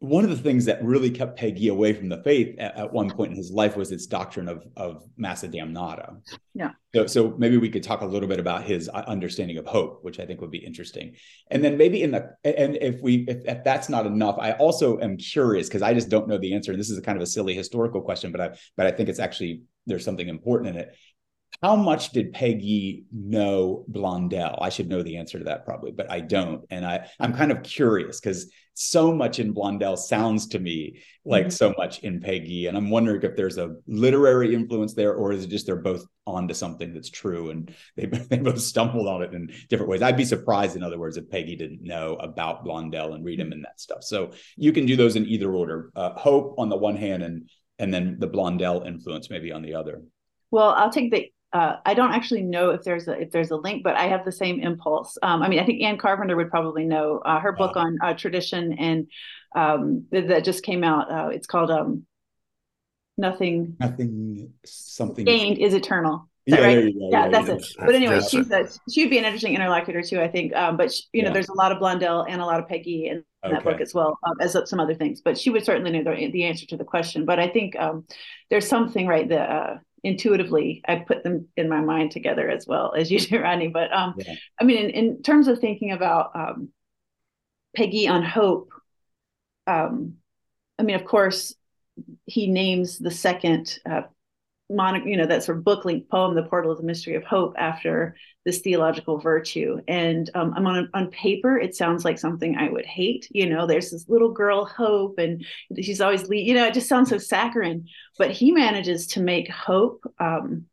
one of the things that really kept Péguy away from the faith at, at, one point in his life was its doctrine of of massa damnata. Yeah. So, so maybe we could talk a little bit about his uh, understanding of hope, which I think would be interesting. And then maybe in the and if we if, if that's not enough, I also am curious because I just don't know the answer. And this is a kind of a silly historical question, but I but I think it's actually there's something important in it how much did Péguy know Blondel? I should know the answer to that probably, but I don't. And I, I'm kind of curious because so much in Blondel sounds to me like mm-hmm. so much in Péguy. And I'm wondering if there's a literary influence there, or is it just they're both onto something that's true and they, [laughs] they both stumbled on it in different ways. I'd be surprised, in other words, if Péguy didn't know about Blondel and read him and that stuff. So you can do those in either order. Uh, Hope on the one hand and and then the Blondel influence maybe on the other. Well, I'll take the uh, I don't actually know if there's a if there's a link, but I have the same impulse. Um, I mean, I think Anne Carpenter would probably know uh, her book on uh, tradition and um, that, that, just came out. Uh, it's called um, "Nothing Nothing Something Gained is Eternal." Is yeah, right? yeah, yeah, yeah, that's it. But anyway, she's a, she'd be an interesting interlocutor too, I think. Um, but she, you know, there's a lot of Blondel and a lot of Péguy in, in okay. that book as well um, as some other things. But she would certainly know the, the answer to the question. But I think um, there's something right that uh, intuitively I put them in my mind together as well as you do, Rodney. But um, yeah. I mean, in, in, terms of thinking about um, Péguy on Hope, um, I mean, of course, he names the second uh, mon- you know that sort of book length poem the portal of the mystery of hope after this theological virtue. And um, i'm on on paper it sounds like something i would hate you know there's this little girl hope and she's always le- you know it just sounds so saccharine. But he manages to make hope um,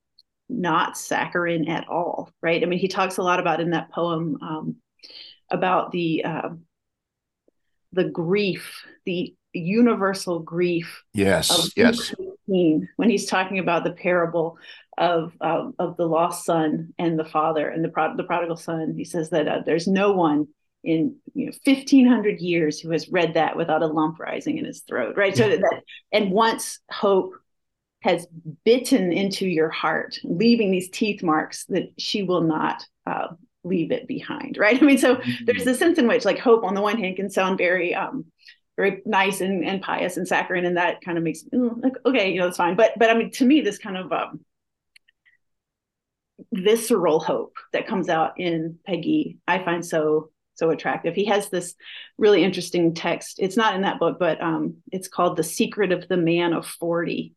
not saccharine at all right? I mean he talks a lot about in that poem um, about the uh, the grief the universal grief yes yes when he's talking about the parable of um, of the lost son and the father and the prod- the prodigal son. He says that uh, there's no one in you know 1500 years who has read that without a lump rising in his throat, right? So that and once hope has bitten into your heart, leaving these teeth marks that she will not uh, leave it behind, right? I mean, so mm-hmm. there's a sense in which like hope on the one hand can sound very um, very nice and, and pious and saccharine and that kind of makes mm, like okay you know that's fine. But but i mean to me this kind of um, visceral hope that comes out in péguy i find so so attractive. He has this really interesting text. It's not in that book but um, it's called the secret of the man of 40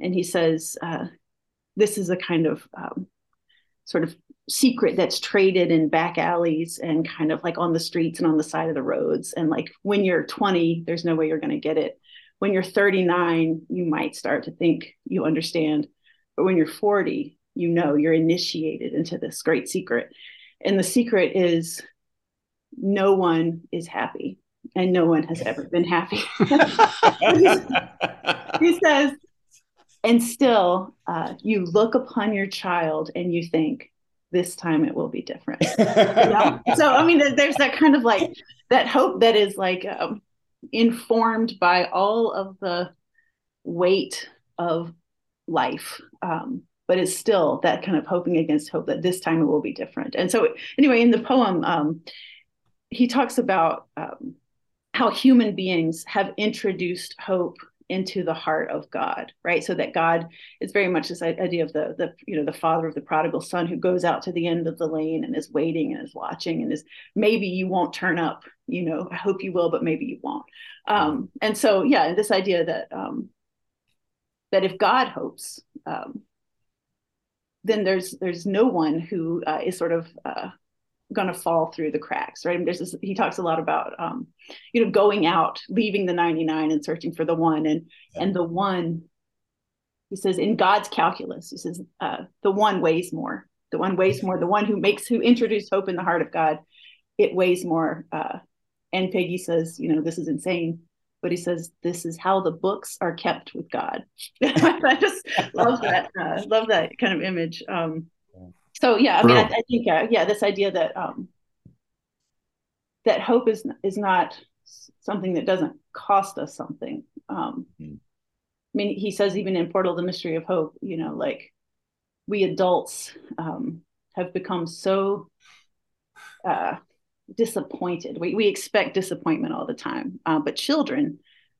and he says uh, this is a kind of um, sort of secret that's traded in back alleys and kind of like on the streets and on the side of the roads. And like when you're 20, there's no way you're going to get it. When you're 39, you might start to think you understand. But when you're 40, you know you're initiated into this great secret. And the secret is no one is happy and no one has ever been happy. [laughs] he says, and still, uh, you look upon your child and you think, this time it will be different. [laughs] So, I mean, there's that kind of like that hope that is like um, informed by all of the weight of life. Um, but it's still that kind of hoping against hope that this time it will be different. And so, anyway, in the poem, um, he talks about um, how human beings have introduced hope into the heart of God, right? So that God is very much this idea of the the you know the father of the prodigal son who goes out to the end of the lane and is waiting and is watching and is maybe you won't turn up, you know, I hope you will, but maybe you won't. Um, and so yeah, and this idea that um, that if God hopes, um, then there's there's no one who uh, is sort of uh, going to fall through the cracks, right? And there's this, he talks a lot about, um, you know, going out, leaving the 99 and searching for the one. And, yeah. and the one, he says, in God's calculus, he says, uh, the one weighs more. The one weighs more. The one who makes, who introduced hope in the heart of God, it weighs more. Uh, and Péguy says, you know, this is insane. But he says, this is how the books are kept with God. [laughs] I just love that, uh, love that kind of image. Um, so yeah, I mean, I, I think uh, yeah, this idea that um, that hope is is not something that doesn't cost us something. Um, mm. I mean, he says even in Portal, the Mystery of Hope, you know, like we adults um, have become so uh, disappointed. We we expect disappointment all the time, uh, but children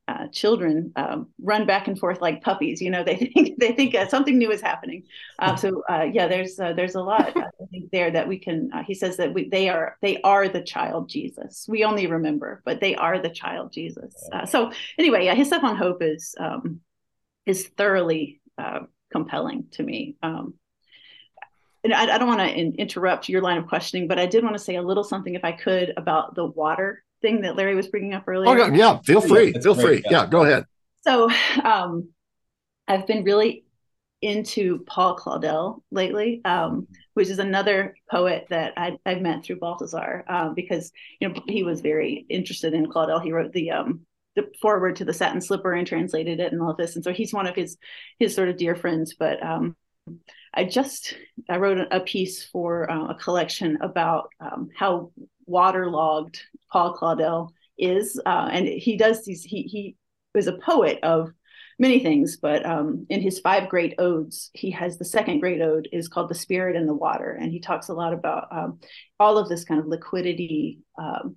uh, children um, run back and forth like puppies. You know, [laughs] they think they think uh, something new is happening. Uh, so uh, yeah, there's uh, there's a lot I think there that we can. Uh, he says that we they are they are the child Jesus. We only remember, but they are the child Jesus. so anyway, yeah, his stuff on hope is um, is thoroughly compelling to me. Um, and I, I don't want to in- interrupt your line of questioning, but I did want to say a little something, if I could, about the water thing that Larry was bringing up earlier? Oh, yeah, feel free. Yeah, feel free. Yeah. yeah, go ahead. So, um, I've been really into Paul Claudel lately, um, which is another poet that I, have met through Balthasar um, because you know he was very interested in Claudel. He wrote the um, the foreword to the Satin Slipper and translated it and all of this, and so he's one of his his sort of dear friends. But um, I just I wrote a piece for uh, a collection about um, how waterlogged Paul Claudel is, uh, and he does these. He he is a poet of many things, but um, in his five great odes, he has the second great ode is called "The Spirit and the Water," and he talks a lot about um, all of this kind of liquidity. Um,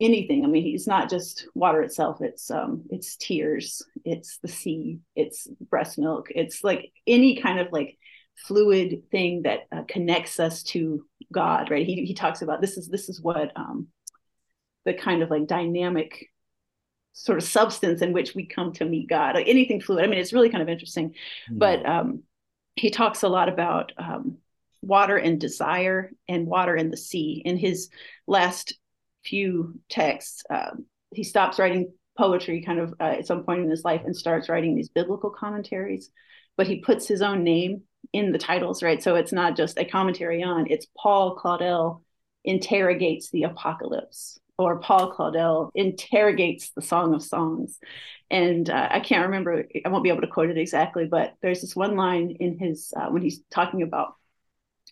anything. I mean, he's not just water itself. It's um, it's tears. It's the sea. It's breast milk. It's like any kind of like fluid thing that uh, connects us to God, right? He, he talks about this is this is what um, the kind of like dynamic sort of substance in which we come to meet God. Like anything fluid. I mean, it's really kind of interesting. Mm-hmm. But um, he talks a lot about um, water and desire and water and the sea. In his last few texts, um, he stops writing poetry kind of uh, at some point in his life and starts writing these biblical commentaries. But he puts his own name in the titles, right? So it's not just a commentary on, it's Paul Claudel interrogates the apocalypse or Paul Claudel interrogates the Song of Songs. And uh, I can't remember, I won't be able to quote it exactly, but there's this one line in his, uh, when he's talking about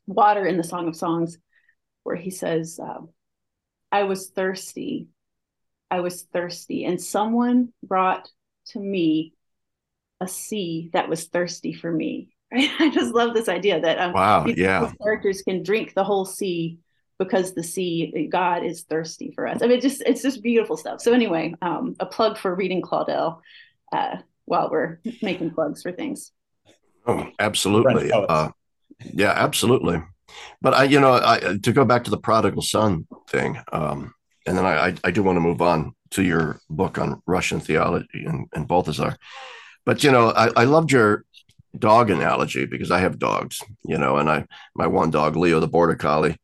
water in the Song of Songs, where he says, uh, I was thirsty. I was thirsty. And someone brought to me a sea that was thirsty for me. [laughs] I just love this idea that um, wow, yeah, characters can drink the whole sea because the sea god is thirsty for us. I mean just it's just beautiful stuff. So anyway um, a plug for reading claudel uh, while we're making plugs for things. Oh absolutely. Uh, yeah absolutely. But i you know I, to go back to the prodigal son thing um, and then I, I, I do want to move on to your book on russian theology and, and balthasar but you know I, I loved your dog analogy because i have dogs you know and i my one dog leo the border collie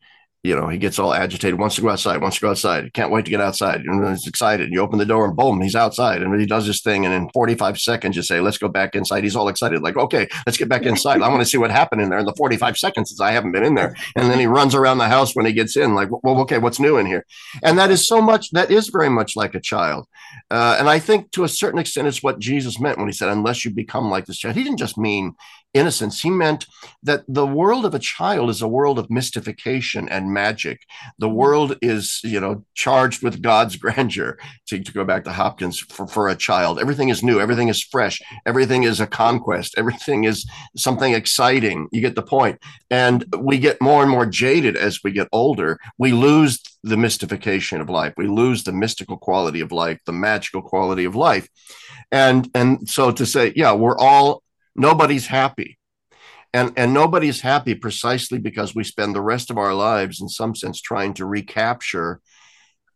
you know, he gets all agitated, wants to go outside, wants to go outside, can't wait to get outside. And he's excited. You open the door and boom, he's outside. And he does his thing. And in 45 seconds, you say, let's go back inside. He's all excited, like, okay, let's get back inside. I want to see what happened in there in the 45 seconds since I haven't been in there. And then he runs around the house when he gets in, like, well, okay, what's new in here? And that is so much, that is very much like a child. Uh, and I think to a certain extent, it's what Jesus meant when he said, unless you become like this child. He didn't just mean innocence. He meant that the world of a child is a world of mystification and magic. The mm-hmm. world is, you know, charged with God's [laughs] grandeur, to, to go back to Hopkins, for, for a child. Everything is new, everything is fresh, everything is a conquest, everything is something exciting. You get the point. And we get more and more jaded as we get older. We lose the mystification of life. We lose the mystical quality of life, the magical quality of life. And and so to say, yeah, we're all nobody's happy and and nobody's happy precisely because we spend the rest of our lives in some sense trying to recapture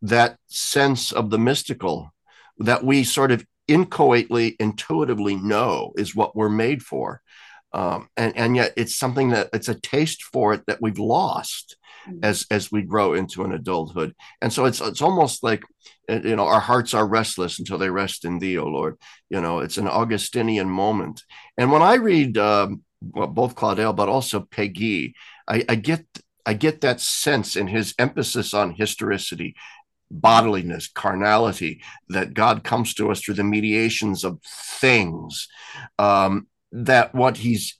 that sense of the mystical that we sort of inchoately intuitively know is what we're made for um, and and yet it's something that it's a taste for it that we've lost. As as we grow into an adulthood and so it's it's almost like uh, you know our hearts are restless until they rest in thee o lord you know it's an augustinian moment and when i read um, well, both claudel but also Péguy I, I get i get that sense in his emphasis on historicity bodiliness, carnality, that God comes to us through the mediations of things. Um, that what he's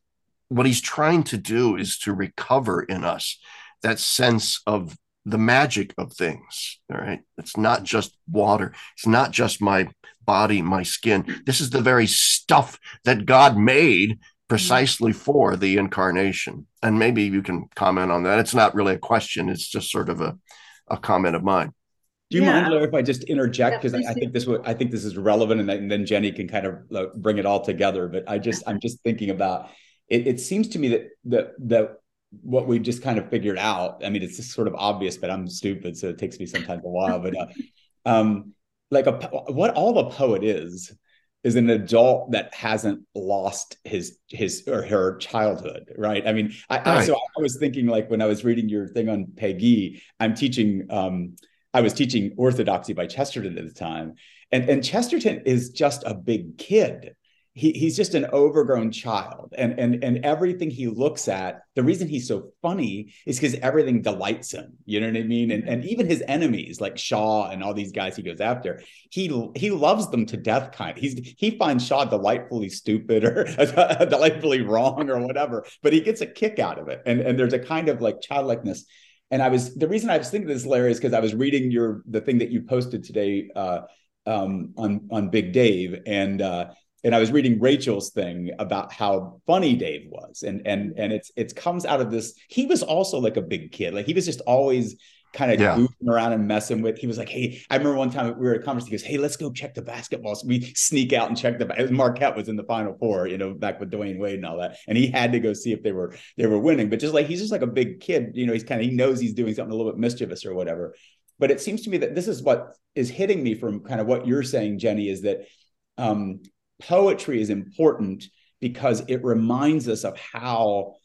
what he's trying to do is to recover in us that sense of the magic of things. All right. It's not just water. It's not just my body, my skin. This is the very stuff that God made precisely for the incarnation. And maybe you can comment on that. It's not really a question, it's just sort of a, a comment of mine. Do you yeah. mind, Larry, if I just interject because yeah, I, I, think this I think this is relevant, and then, and then Jenny can kind of uh, bring it all together. But I just I'm just thinking about it. It seems to me that that that what we just kind of figured out. I mean, it's sort of obvious, but I'm stupid, so it takes me sometimes a while. But uh, [laughs] um, like a what all a poet is is an adult that hasn't lost his his or her childhood, right? I mean, I, right. I so I was thinking like when I was reading your thing on Péguy, I'm teaching. Um, I was teaching orthodoxy by Chesterton at the time, and and Chesterton is just a big kid he, he's just an overgrown child. And and and everything he looks at the reason he's so funny is because everything delights him. You know what i mean? And, and even his enemies like shaw and all these guys he goes after he he loves them to death kind he's he finds shaw delightfully stupid or [laughs] delightfully wrong or whatever but he gets a kick out of it. And and there's a kind of like childlikeness. And i was the reason i was thinking this larry is because i was reading your the thing that you posted today uh um on on big dave. And uh and I was reading Rachel's thing about how funny Dave was, and and and it's it comes out of this. He was also like a big kid, like he was just always kind of yeah. goofing around and messing with. He was like, "Hey, I remember one time we were at a conference. He goes, "Hey, let's go check the basketball." So we sneak out and check the. Marquette was in the Final Four, you know, back with Dwyane Wade and all that, and he had to go see if they were they were winning. But just like he's just like a big kid, you know, he's kind of he knows he's doing something a little bit mischievous or whatever. but it seems to me that this is what is hitting me from kind of what you're saying, Jenny, is that um, poetry is important because it reminds us of how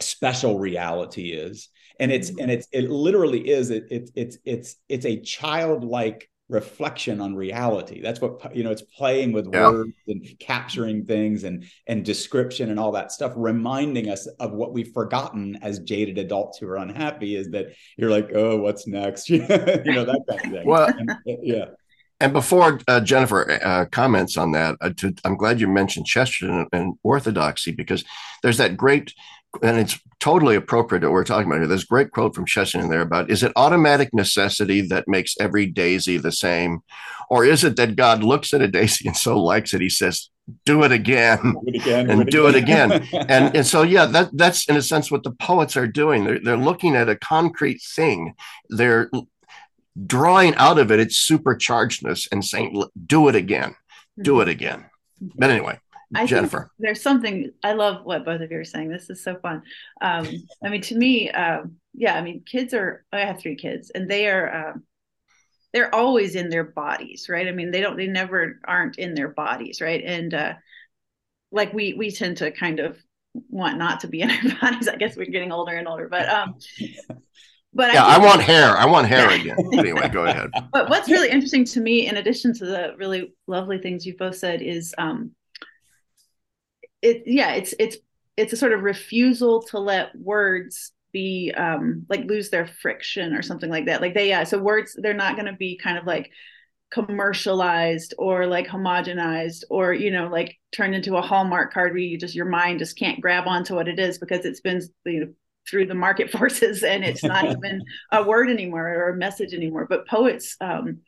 special reality is. And it's mm-hmm. and it's it literally is it, it it's it's it's a childlike reflection on reality. That's what you know it's playing with yeah. words and capturing things and and description and all that stuff reminding us of what we've forgotten as jaded adults who are unhappy is that you're like oh what's next? [laughs] You know that kind of thing. Well and, yeah and before uh, Jennifer uh, comments on that, uh, to, I'm glad you mentioned Chesterton and orthodoxy because there's that great and it's totally appropriate that we're talking about here. There's a great quote from Chesterton there about is it automatic necessity that makes every daisy the same? Or is it that God looks at a daisy and so likes it, he says, do it again, do it again and do it again. [laughs] and, and so, yeah, that, that's in a sense what the poets are doing. They're, they're looking at a concrete thing. They're drawing out of it its superchargedness and saying, do it again, do mm-hmm. it again. But anyway, I Jennifer. there's something I love what both of you are saying. This is so fun. Um, I mean, to me, um, yeah, I mean, kids are. I have three kids, and they are. Um, they're always in their bodies, right? I mean, they don't. They never aren't in their bodies, right? And uh, like we we tend to kind of want not to be in our [laughs] bodies. I guess we're getting older and older, but um, but yeah, I, I want hair. I want hair again. anyway, go ahead. [laughs] But what's really interesting to me, in addition to the really lovely things you both said, is um, it yeah it's it's it's a sort of refusal to let words be um like lose their friction or something like that like they yeah so words they're not going to be kind of like commercialized or like homogenized or you know like turned into a hallmark card where you just your mind just can't grab onto what it is because it's been you know through the market [laughs] forces and it's not [laughs] even a word anymore or a message anymore but poets um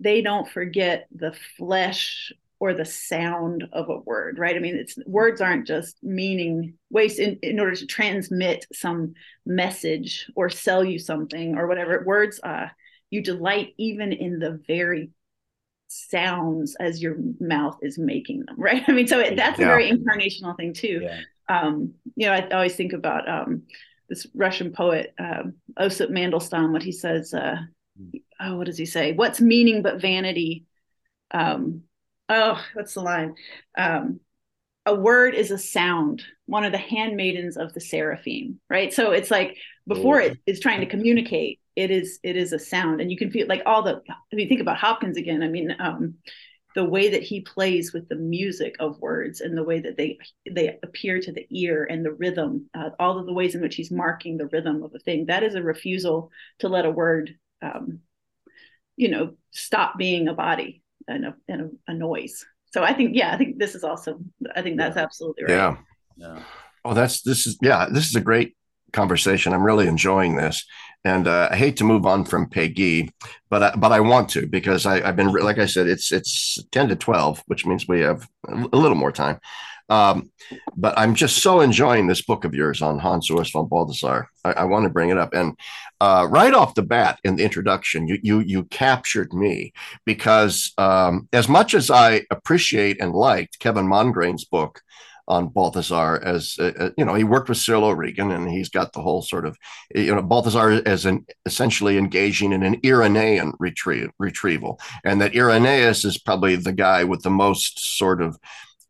they don't forget the flesh or the sound of a word, right? I mean, it's words aren't just meaning ways in, in order to transmit some message or sell you something or whatever. Words, uh, you delight even in the very sounds as your mouth is making them, [laughs] right? I mean, so it, that's yeah. a very incarnational thing too. Yeah. Um, you know, I always think about um, this Russian poet, um, Osip Mandelstam, what he says, uh, oh, what does he say? What's meaning but vanity? Um, oh, what's the line? Um, a word is a sound, one of the handmaidens of the seraphim, right? So it's like before it is trying to communicate, it is it is a sound, and you can feel like all the. I mean, think about Hopkins again. I mean, um, the way that he plays with the music of words and the way that they they appear to the ear and the rhythm, uh, all of the ways in which he's marking the rhythm of a thing. That is a refusal to let a word, um, you know, stop being a body and a, and a, a noise. So I think, yeah, I think this is also, I think that's absolutely right. Yeah. Yeah. Oh, that's, this is, yeah, this is a great conversation. I'm really enjoying this. And uh, I hate to move on from Péguy, but I, but I want to because I, have been like I said, it's it's ten to twelve, which means we have a little more time. Um, but I'm just so enjoying this book of yours on Hans Urs von Balthasar. I, I want to bring it up, and uh, right off the bat in the introduction, you you you captured me because um, as much as I appreciate and liked Kevin Mongrain's book on Balthasar as uh, uh, you know he worked with Cyril O'Regan and he's got the whole sort of you know Balthasar as an essentially engaging in an Irenaean retrieve, retrieval and that Irenaeus is probably the guy with the most sort of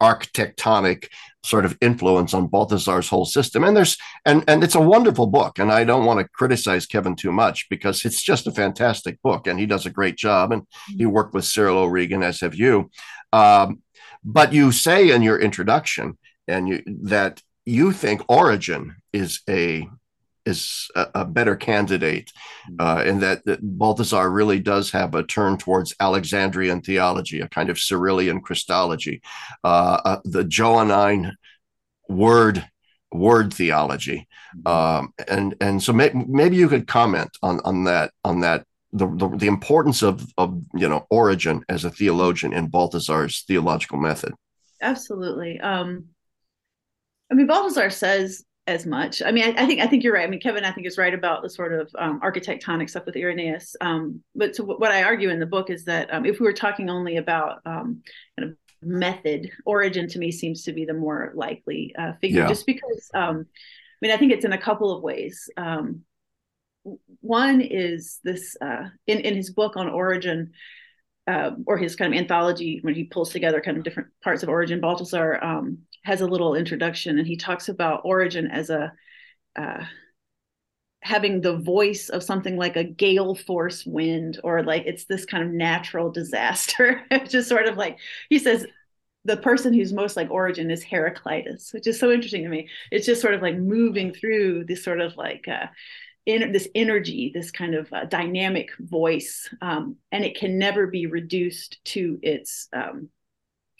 architectonic sort of influence on Balthasar's whole system. And there's and and it's a wonderful book. And I don't want to criticize Kevin too much because it's just a fantastic book and he does a great job. And he mm-hmm. worked with Cyril O'Regan, as have you. Um, but you say in your introduction and you that you think Origen is a is a, a better candidate, mm-hmm. uh, and that, that, Balthasar really does have a turn towards Alexandrian theology, a kind of Cyrillian Christology, uh, uh, the Johannine word word theology, mm-hmm. um, and and so may, maybe you could comment on on that on that the, the, the importance of of you know Origen as a theologian in Balthasar's theological method. Absolutely. Um, I mean, Balthasar says as much. I mean, I, I, think I think you're right. I mean, Kevin, I think is right about the sort of um, architectonic stuff with Irenaeus. Um, but so what I argue in the book is that um, if we were talking only about um, kind of method, origen to me seems to be the more likely uh, figure, yeah. just because. Um, I mean, I think it's in a couple of ways. Um, one is this uh, in in his book on origen. Uh, or his kind of anthology when he pulls together kind of different parts of origen balthasar um, has a little introduction and he talks about origen as a uh, having the voice of something like a gale force wind or like it's this kind of natural disaster. [laughs] Just sort of like he says the person who's most like origen is heraclitus which is so interesting to me. It's just sort of like moving through this sort of like uh, in this energy this kind of uh, dynamic voice um, and it can never be reduced to its um,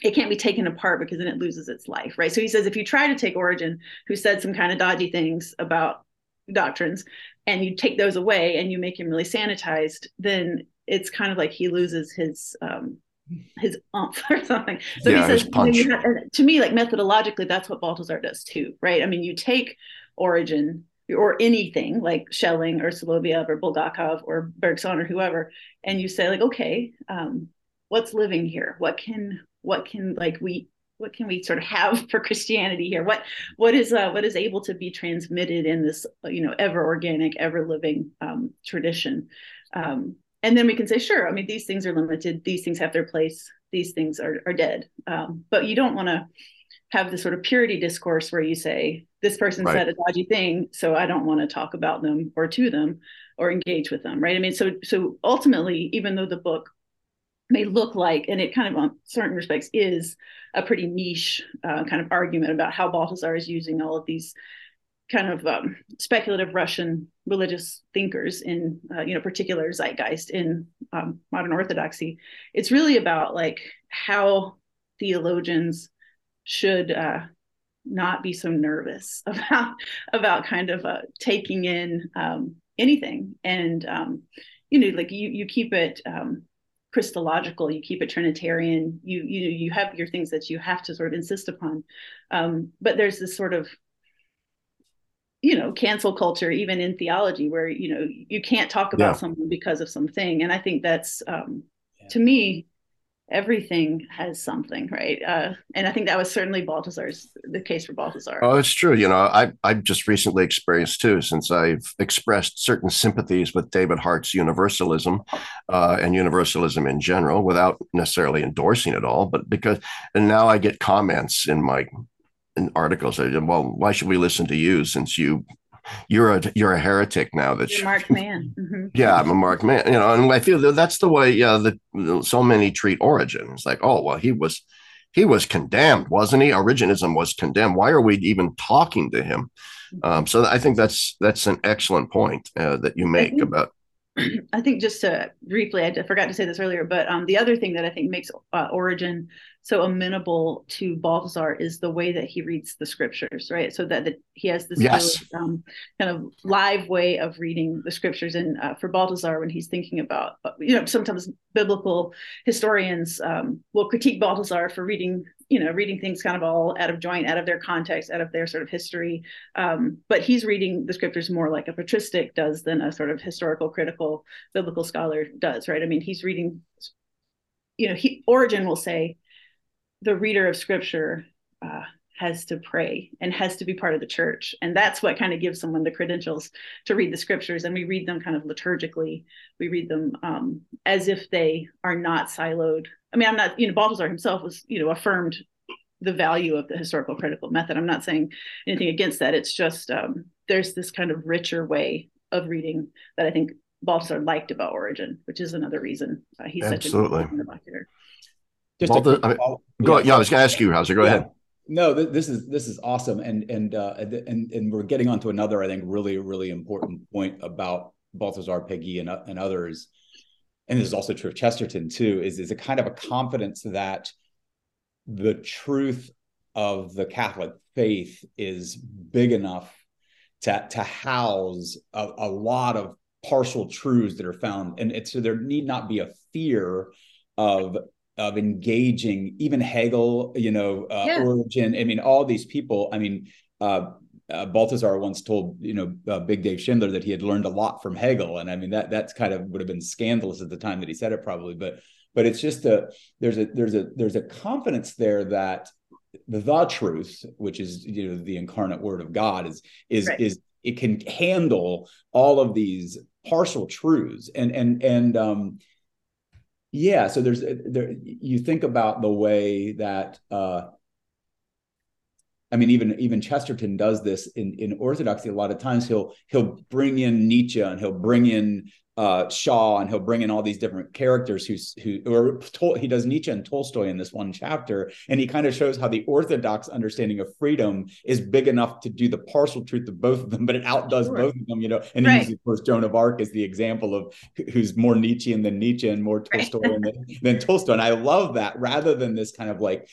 it can't be taken apart because then it loses its life right? So he says if you try to take origen who said some kind of dodgy things about doctrines and you take those away and you make him really sanitized then it's kind of like he loses his um his umph [laughs] or something. So yeah, he says you know, have, to me like methodologically that's what balthasar does too right? I mean you take origen or anything like Schelling or Soloviev or Bulgakov or Bergson or whoever, and you say like, okay, um, what's living here? What can what can like we what can we sort of have [laughs] for Christianity here? What what is uh, what is able to be transmitted in this you know ever organic, ever living um, tradition? Um, and then we can say, sure. I mean, these things are limited. These things have their place. These things are are dead. Um, but you don't want to have the sort of purity discourse where you say this person right. said a dodgy thing, so I don't want to talk about them or to them or engage with them. Right. I mean, so so ultimately, even though the book may look like, and it kind of on certain respects is a pretty niche uh, kind of argument about how Balthasar is using all of these kind of um, speculative Russian religious thinkers in, uh, you know, particular zeitgeist in um, modern Orthodoxy. It's really about like how theologians should uh, not be so nervous [laughs] about about kind of uh, taking in um, anything and um, you know like you you keep it um, Christological, you keep it Trinitarian, you you you have your things that you have to sort of insist upon. Um, but there's this sort of you know cancel culture even in theology where you know you can't talk about yeah. someone because of something and i think that's um, yeah. to me everything has something, right? Uh, and I think that was certainly Balthasar's the case for Balthasar. Oh, it's true. You know, I I've just recently experienced too, since I've expressed certain sympathies with David Hart's universalism uh, and universalism in general, without necessarily endorsing it all, but because and now I get comments in my in articles. Well, why should we listen to you since you you're a you're a heretic now. That you're Mark Man. Mm-hmm. [laughs] Yeah, I'm a Mark Man. You know, and I feel that that's the way. Yeah, that so many treat Origen. It's like, oh well, he was he was condemned, wasn't he? Origenism was condemned. Why are we even talking to him? Um, so I think that's that's an excellent point uh, that you make think, about. [clears throat] I think just to briefly, I forgot to say this earlier, but um, the other thing that I think makes uh, Origen so amenable to Balthasar is the way that he reads the scriptures, right? So that, that he has this yes. really, um, kind of live way of reading the scriptures. And uh, for Balthasar, when he's thinking about, uh, you know, sometimes biblical historians um, will critique Balthasar for reading, you know, reading things kind of all out of joint, out of their context, out of their sort of history. Um, but he's reading the scriptures more like a patristic does than a sort of historical, critical, biblical scholar does, right? I mean, he's reading you know, he, Origen will say, the reader of scripture uh, has to pray and has to be part of the church. And that's what kind of gives someone the credentials to read the scriptures. And we read them kind of liturgically. We read them um, as if they are not siloed. I mean, I'm not, you know, Balthasar himself was, you know, affirmed the value of the historical critical method. I'm not saying anything against that. It's just um, there's this kind of richer way of reading that I think Balthasar liked about Origen, which is another reason uh, he's Absolutely. such a just the, I mean, go. Yeah, yeah, I was going to ask you, Howsare. Go yeah. ahead. No, th- this is this is awesome, and and uh, and and we're getting onto another, I think, really really important point about Balthasar Péguy and and others, and this is also true of Chesterton too. Is is a kind of a confidence that the truth of the Catholic faith is big enough to to house a, a lot of partial truths that are found, and it's so there need not be a fear of of engaging even Hegel, you know, uh, yeah. Origen. I mean, all these people. I mean, uh, uh, Balthasar once told you know uh, Big Dave Schindler that he had learned a lot from Hegel, and I mean that that's kind of would have been scandalous at the time that he said it probably, but but it's just a there's a there's a there's a confidence there that the, truth, which is you know the incarnate Word of God, is is right. is it can handle all of these partial truths and and and um yeah so there's there you think about the way that uh I mean, even even Chesterton does this in in Orthodoxy. A lot of times, he'll he'll bring in Nietzsche and he'll bring in uh, Shaw and he'll bring in all these different characters who's who or Tol- he does Nietzsche and Tolstoy in this one chapter, and he kind of shows how the Orthodox understanding of freedom is big enough to do the partial truth of both of them, but it outdoes sure. both of them. You know, and right. he uses, of course, Joan of Arc as the example of who's more Nietzschean than Nietzsche and more Tolstoyan right. than, than Tolstoy. And I love that rather than this kind of like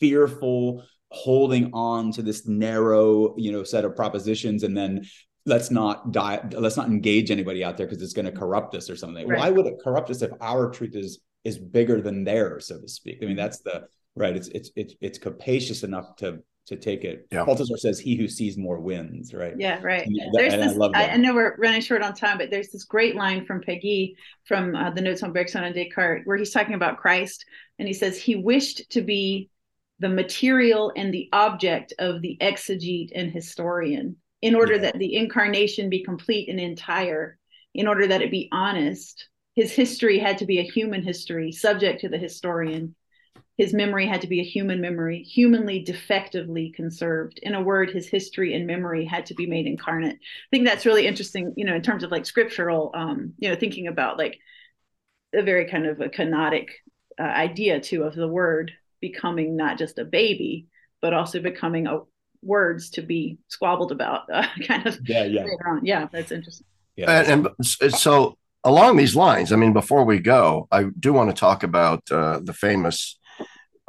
fearful holding on to this narrow you know set of propositions and then let's not die let's not engage anybody out there because it's going to corrupt us or something. Right. why would it corrupt us if our truth is is bigger than theirs so to speak? I mean that's the right it's it's it's, it's capacious enough to to take it. Yeah. balthasar says he who sees more wins right? Yeah right. And, there's and this I, I, know we're running short on time but there's this great line from péguy from uh, the notes on bergson and descartes where he's talking about christ and he says he wished to be the material and the object of the exegete and historian in order yeah. that the incarnation be complete and entire in order that it be honest. His history had to be a human history subject to the historian. His memory had to be a human memory humanly defectively conserved. In a word his history and memory had to be made incarnate. I think that's really interesting you know in terms of like scriptural um you know thinking about like a very kind of a kenotic uh, idea too of the word becoming not just a baby, but also becoming a words to be squabbled about uh, [laughs] kind of yeah yeah. yeah that's interesting. Yeah. And, and, so along these lines i mean before we go i do want to talk about uh, the famous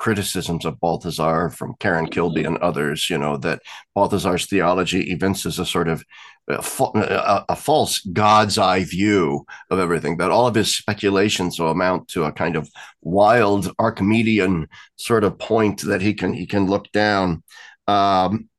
criticisms of Balthasar from Karen Kilby and others, you know, that Balthasar's theology evinces a sort of a, a, a, false God's eye view of everything, that all of his speculations will amount to a kind of wild Archimedean sort of point that he can he can look down. Um,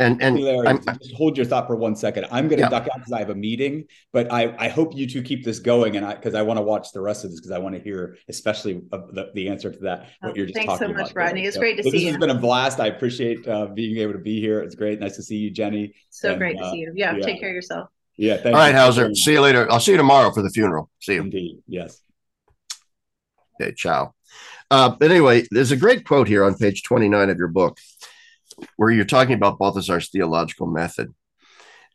and and Larry, just hold your thought for one second. I'm going to yeah. duck out because I have a meeting, but I I hope you two keep this going, and I because I want to watch the rest of this because I want to hear especially the, the answer to that what oh, you're just thanks so much, about. Rodney. It's so, great to so see this you. This has been a blast. I appreciate uh, being able to be here. It's great. Nice to see you, Jenny. So and, great to uh, see you. Yeah, yeah, take care of yourself. Yeah. All right, Howsare. See you later. I'll see you tomorrow for the funeral. See you. Indeed. Yes. Okay. Ciao. Uh, but anyway, there's a great quote here on page 29 of your book where you're talking about Balthasar's theological method.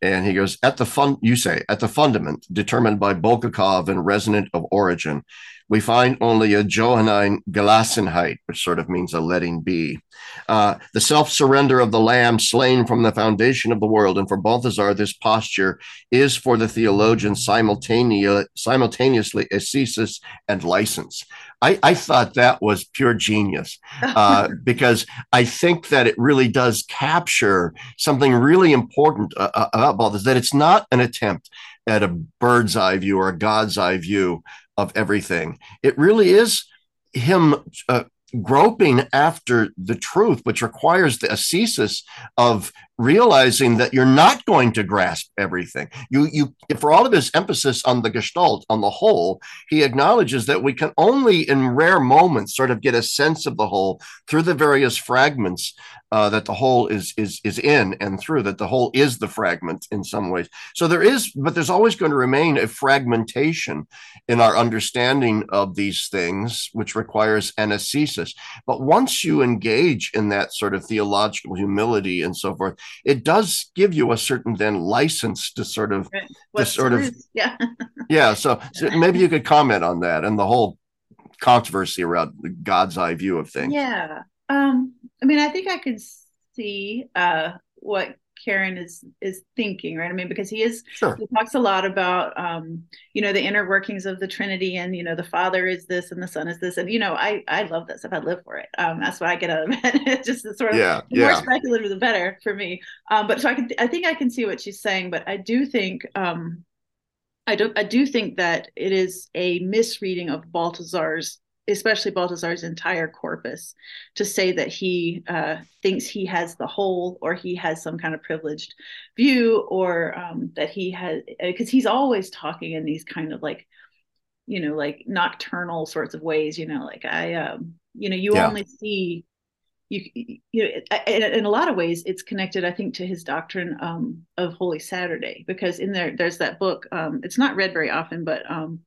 And he goes, at the fun, you say, at the fundament determined by Bulgakov and resonant of origen, we find only a Johannine Gelassenheit, which sort of means a letting be. Uh, the self surrender of the Lamb slain from the foundation of the world. And for Balthasar, this posture is for the theologian simultaneously a ascesis and license. I, I thought that was pure genius uh, [laughs] because I think that it really does capture something really important uh, uh about Balthasar, that it's not an attempt at a bird's eye view or a God's eye view of everything. It really is him uh, groping after the truth, which requires the ascesis of realizing that you're not going to grasp everything. You, you, for all of his emphasis on the gestalt, on the whole, he acknowledges that we can only, in rare moments, sort of get a sense of the whole through the various fragments uh, that the whole is is is in and through. That the whole is the fragment in some ways. So there is, but there's always going to remain a fragmentation in our understanding of these things, which requires an ascesis. But once you engage in that sort of theological humility and so forth, it does give you a certain then license to sort of right. to sort of yeah [laughs] yeah. So, so maybe you could comment on that and the whole controversy around the God's eye view of things. Yeah. Um, I mean, I think I could see uh, what Karen is is thinking, right? I mean, because he is sure. he talks a lot about um, you know, the inner workings of the Trinity and you know, the Father is this and the Son is this. And you know, I I love that stuff. I live for it. Um, that's what I get out of it. [laughs] it's just sort of yeah, the yeah. more speculative the better for me. Um, but so I can I think I can see what she's saying, but I do think um I don't I do think that it is a misreading of Balthasar's especially Balthasar's entire corpus, to say that he uh, thinks he has the whole or he has some kind of privileged view or um, that he has, because uh, he's always talking in these kind of like, you know, like nocturnal sorts of ways, you know, like I, um, you know, you yeah. only see you, you know, in, in, a lot of ways, it's connected, I think, to his doctrine um, of Holy Saturday, because in there, there's that book. Um, it's not read very often, but um,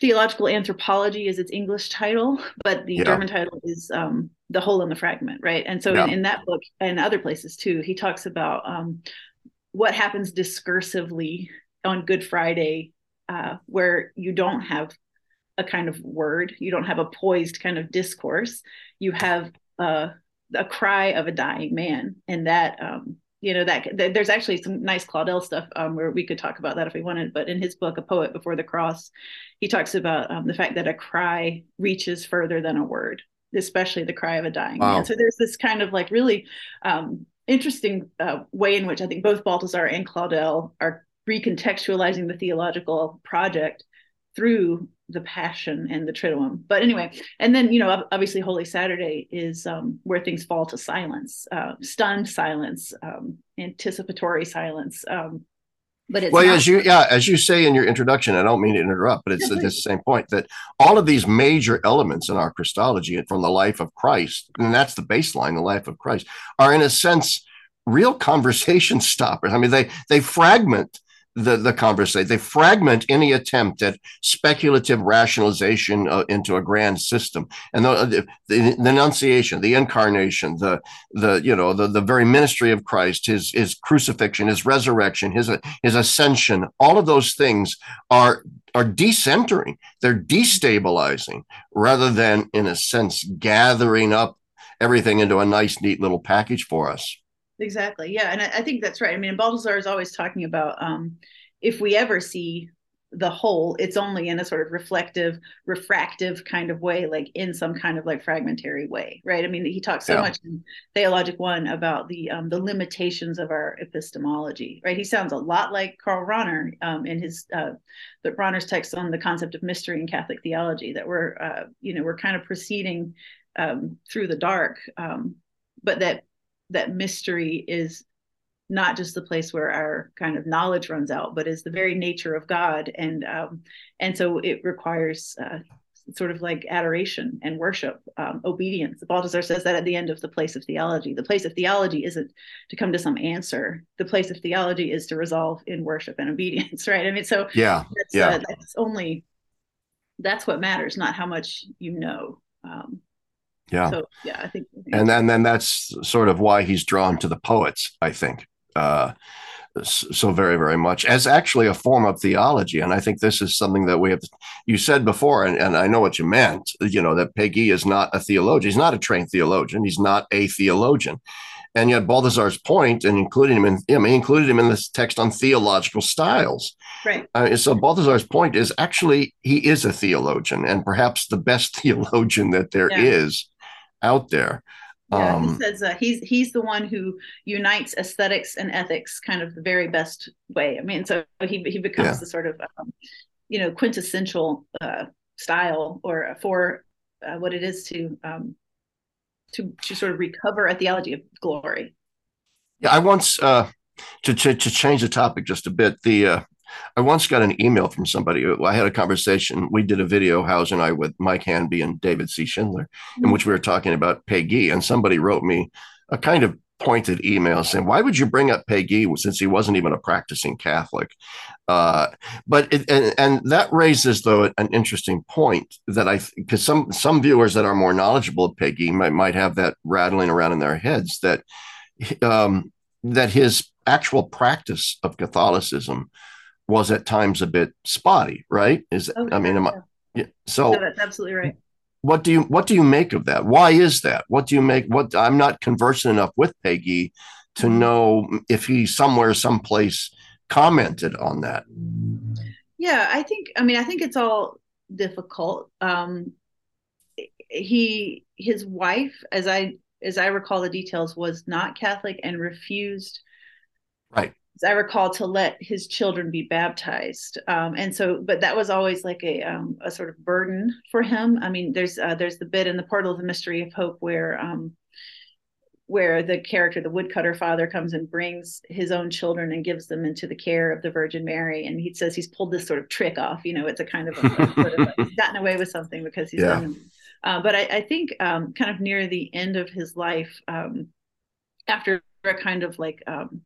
Theological Anthropology is its English title, but the yeah. German title is um, The Whole in the Fragment, right? And so, yeah. in, in, that book and other places too, he talks about um, what happens discursively on Good Friday, uh, where you don't have a kind of word, you don't have a poised kind of discourse, you have uh, a cry of a dying man, and that um, you know that th- there's actually some nice Claudel stuff um, where we could talk about that if we wanted. But in his book, A Poet Before the Cross, he talks about um, the fact that a cry reaches further than a word, especially the cry of a dying wow. man. So there's this kind of like really um, interesting uh, way in which I think both Balthasar and Claudel are recontextualizing the theological project through the passion and the triduum but anyway and then you know obviously holy saturday is um, where things fall to silence uh, stunned silence um, anticipatory silence um, but it's well not- as you yeah as you say in your introduction i don't mean to interrupt but it's yeah, the same point that all of these major elements in our christology and from the life of christ and that's the baseline the life of christ are in a sense real conversation [laughs] stoppers. I mean they they fragment the, the conversation. They fragment any attempt at speculative rationalization uh, into a grand system. And the, the, the, Annunciation, the incarnation, the the you know the, the very ministry of Christ, his his crucifixion, his resurrection, his his ascension, all of those things are are decentering. They're destabilizing rather than, in a sense, gathering up everything into a nice, neat little package for us. Exactly. Yeah. And I, I, think that's right. I mean, Balthasar is always talking about um, if we ever see the whole, it's only in a sort of reflective, refractive kind of way, like in some kind of like fragmentary way, right? I mean, he talks so yeah. much in Theologic One about the um, the limitations of our epistemology, right? He sounds a lot like Karl Rahner um, in his uh, the Rahner's text on the concept of mystery in Catholic theology, that we're uh, you know we're kind of proceeding um, through the dark, um, but that that mystery is not just the place where our kind of knowledge runs out, but is the very nature of God, and um, and so it requires uh, sort of like adoration and worship, um, obedience. Balthasar says that at the end of the place of theology. The place of theology isn't to come to some answer. The place of theology is to resolve in worship and obedience, [laughs] right? I mean, so yeah, that's, yeah, uh, that's only that's what matters, not how much you know. Um, yeah. So yeah, I think, and then then that's sort of why he's drawn to the poets, I think. Uh, so very very much as actually a form of theology and i think this is something that we have you said before and, and i know what you meant you know that Péguy is not a theologian he's not a trained theologian he's not a theologian and yet balthasar's point and including him in I mean, included him in this text on theological styles right uh, so balthasar's point is actually he is a theologian and perhaps the best [laughs] theologian that there yeah. is out there. Yeah, um, he says uh, he's he's the one who unites aesthetics and ethics kind of the very best way. I mean, so he he becomes yeah. the sort of um, you know quintessential uh, style or for uh, what it is to um, to to sort of recover a theology of glory. Yeah, I once uh, to, to to change the topic just a bit. The uh, I once got an email from somebody. I had a conversation. We did a video, Howsare and I, with Mike Hanby and David C. Schindler, mm-hmm. in which we were talking about Péguy. And somebody wrote me a kind of pointed email saying, "Why would you bring up Péguy since he wasn't even a practicing Catholic?" Uh, but it, and, and, that raises though an interesting point that I because some some viewers that are more knowledgeable of Péguy might might have that rattling around in their heads that um, that his actual practice of Catholicism was at times a bit spotty, right? Is okay, I mean, am I, yeah, so no, that's absolutely right. What do you what do you make of that? Why is that? What do you make? What I'm not conversant enough with Péguy to mm-hmm. know if he somewhere, someplace commented on that. Yeah, I think. I mean, I think it's all difficult. Um, he his wife, as I as I recall the details, was not Catholic and refused right as I recall, to let his children be baptized. Um, and so, but that was always like a um, a sort of burden for him. I mean, there's uh, there's the bit in the portal of the mystery of hope where um, where the character, the woodcutter father, comes and brings his own children and gives them into the care of the Virgin Mary. And he says he's pulled this sort of trick off. You know, it's a kind of a, sort of he's gotten away with something because he's yeah. Uh, but I, I think um, kind of near the end of his life, um, after a kind of like um,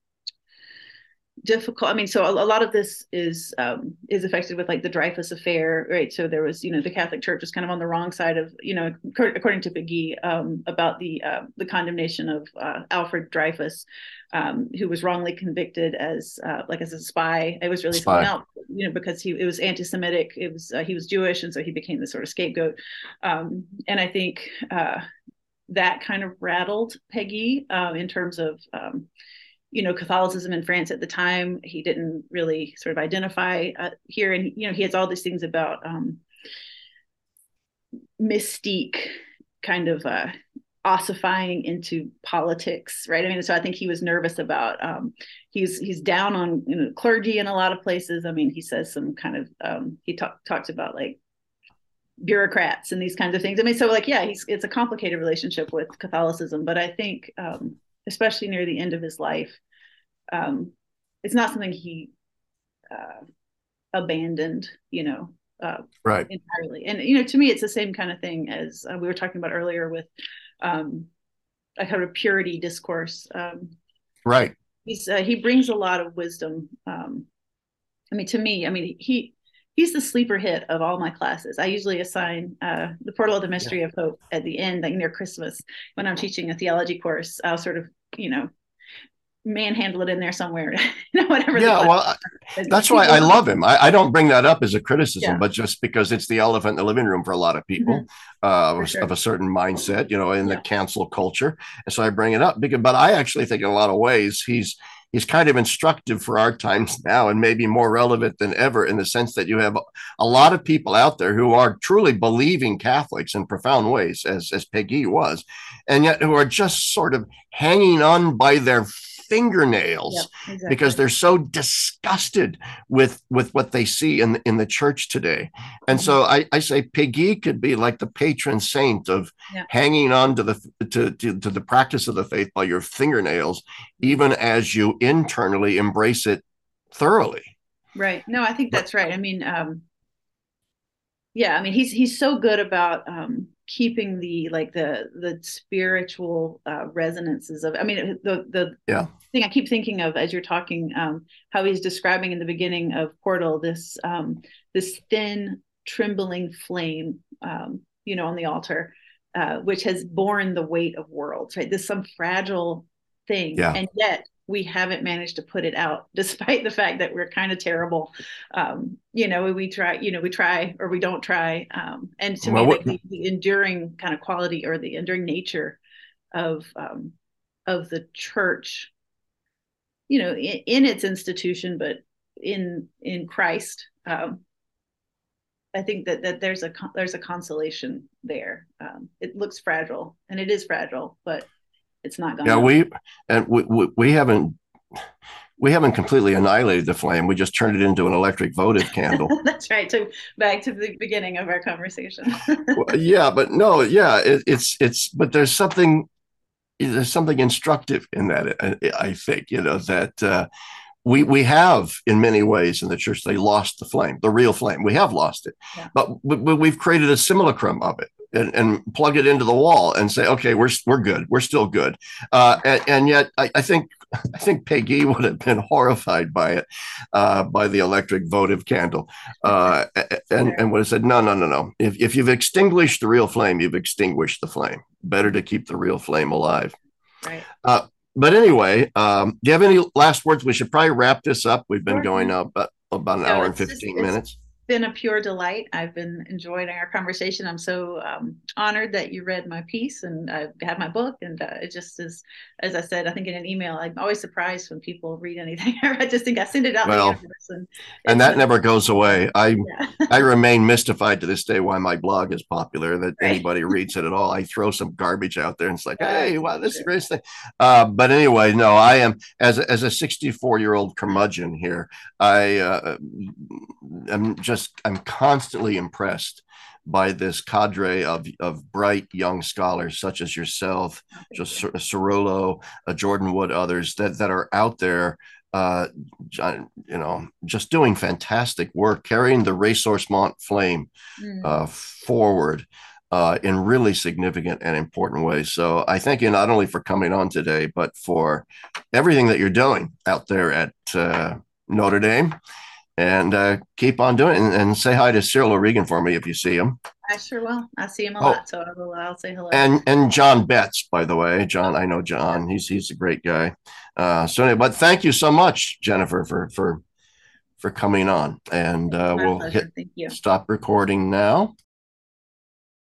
difficult i mean so a, a, lot of this is um is affected with like the dreyfus affair right? So there was you know the catholic church was kind of on the wrong side of you know according to Péguy, um about the uh, the condemnation of uh, alfred dreyfus um who was wrongly convicted as uh, like as a spy. It was really spy. out you know because he it was anti-semitic it was uh, he was jewish and so he became the sort of scapegoat. Um and i think uh that kind of rattled péguy uh, in terms of um, you know Catholicism in France at the time. He didn't really sort of identify uh, here, and you know he has all these things about um, mystique, kind of uh, ossifying into politics, right? I mean, so I think he was nervous about. Um, he's he's down on you know clergy in a lot of places. I mean, he says some kind of um, he talk, talks about like bureaucrats and these kinds of things. I mean, so like yeah, he's it's a complicated relationship with Catholicism, but I think um, especially near the end of his life. Um, it's not something he uh, abandoned, you know, uh, right entirely. And you know, to me, it's the same kind of thing as uh, we were talking about earlier with um, a kind of purity discourse. Um, right. He's uh, he brings a lot of wisdom. Um, I mean, to me, I mean, he he's the sleeper hit of all my classes. I usually assign uh, the portal of the mystery yeah. of hope at the end, like near Christmas, when I'm teaching a theology course. I'll sort of, you know, manhandle it in there somewhere, [laughs] you know, whatever. Yeah, well, that's why I love him. I, I, don't bring that up as a criticism, yeah. but just because it's the elephant in the living room for a lot of people mm-hmm. uh, sure. of a certain mindset, you know, in yeah. the cancel culture, and so I bring it up because. But I actually think in a lot of ways he's he's kind of instructive for our times [laughs] now and maybe more relevant than ever in the sense that you have a lot of people out there who are truly believing Catholics in profound ways, as, as Péguy was, and yet who are just sort of hanging on by their fingernails exactly. because they're so disgusted with with what they see in in the church today. And mm-hmm. so I, I say Péguy could be like the patron saint of hanging on to the to, to, to the practice of the faith by your fingernails even as you internally embrace it thoroughly. Right. No i think that's right. I mean um yeah i mean he's he's so good about um keeping the like the the spiritual uh, resonances of i mean the the yeah. thing i keep thinking of as you're talking um how he's describing in the beginning of portal this um this thin trembling flame um you know on the altar uh which has borne the weight of worlds right? This some fragile thing. Yeah. and yet we haven't managed to put it out [laughs] despite the fact that we're kind of terrible. Um, you know we try you know we try or we don't try um, and to well, me the, the, enduring kind of quality or the enduring nature of um, of the church you know in, in, its institution but in in christ um, i think that that there's a there's a consolation there. Um, it looks fragile and it is fragile but it's not going. Yeah, we and we, we, we haven't we haven't completely annihilated the flame. We just turned it into an electric votive candle. [laughs] That's right. So back to the beginning of our conversation. well, yeah, but no, yeah, it, it's it's but there's something there's something instructive in that. I think you know that. Uh, we we have in many ways in the church they lost the flame the real flame we have lost it yeah. but, but we've created a simulacrum of it and, and, plug it into the wall and say, okay, we're we're good, we're still good. Uh, and, and, yet, I, I, think I think Péguy [laughs] would have been horrified by it, uh, by the electric votive candle, uh, and and would have said, no, no, no, no. If if you've extinguished the real flame, you've extinguished the flame. Better to keep the real flame alive. Right. Uh, but anyway, um, do you have any last words? We should probably wrap this up. We've been going up about, about an hour and 15 minutes been a pure delight. I've been enjoying our conversation. I'm so um, honored that you read my piece and I have my book. And uh, it just is, as I said, I think in an email, I'm always surprised when people read anything. [laughs] I just think I send it out. Well, and, and that never goes away. I yeah. [laughs] I remain mystified to this day why my blog is popular. That right. anybody reads it at all. I throw some garbage out there and it's like, hey, wow, this is great thing. Uh, but anyway, no, I am as as a 64 year old curmudgeon here. I uh, am just just I'm constantly impressed by this cadre of, of bright young scholars such as yourself, just Ciraulo, uh, Jordan Wood, others that, that are out there, uh, you know, just doing fantastic work, carrying the ressourcement flame mm. uh, forward. uh, in really significant and important ways. So I thank you not only for coming on today, but for everything that you're doing out there at uh, Notre Dame. And uh, keep on doing it. And, and, say hi to Cyril O'Regan for me if you see him. I sure will. I see him a oh. lot, so I will, I'll say hello. And and John Betz, by the way, John, I know John. He's he's a great guy. Uh, so anyway, but thank you so much, Jennifer, for for for coming on. And uh, we'll hit stop recording now.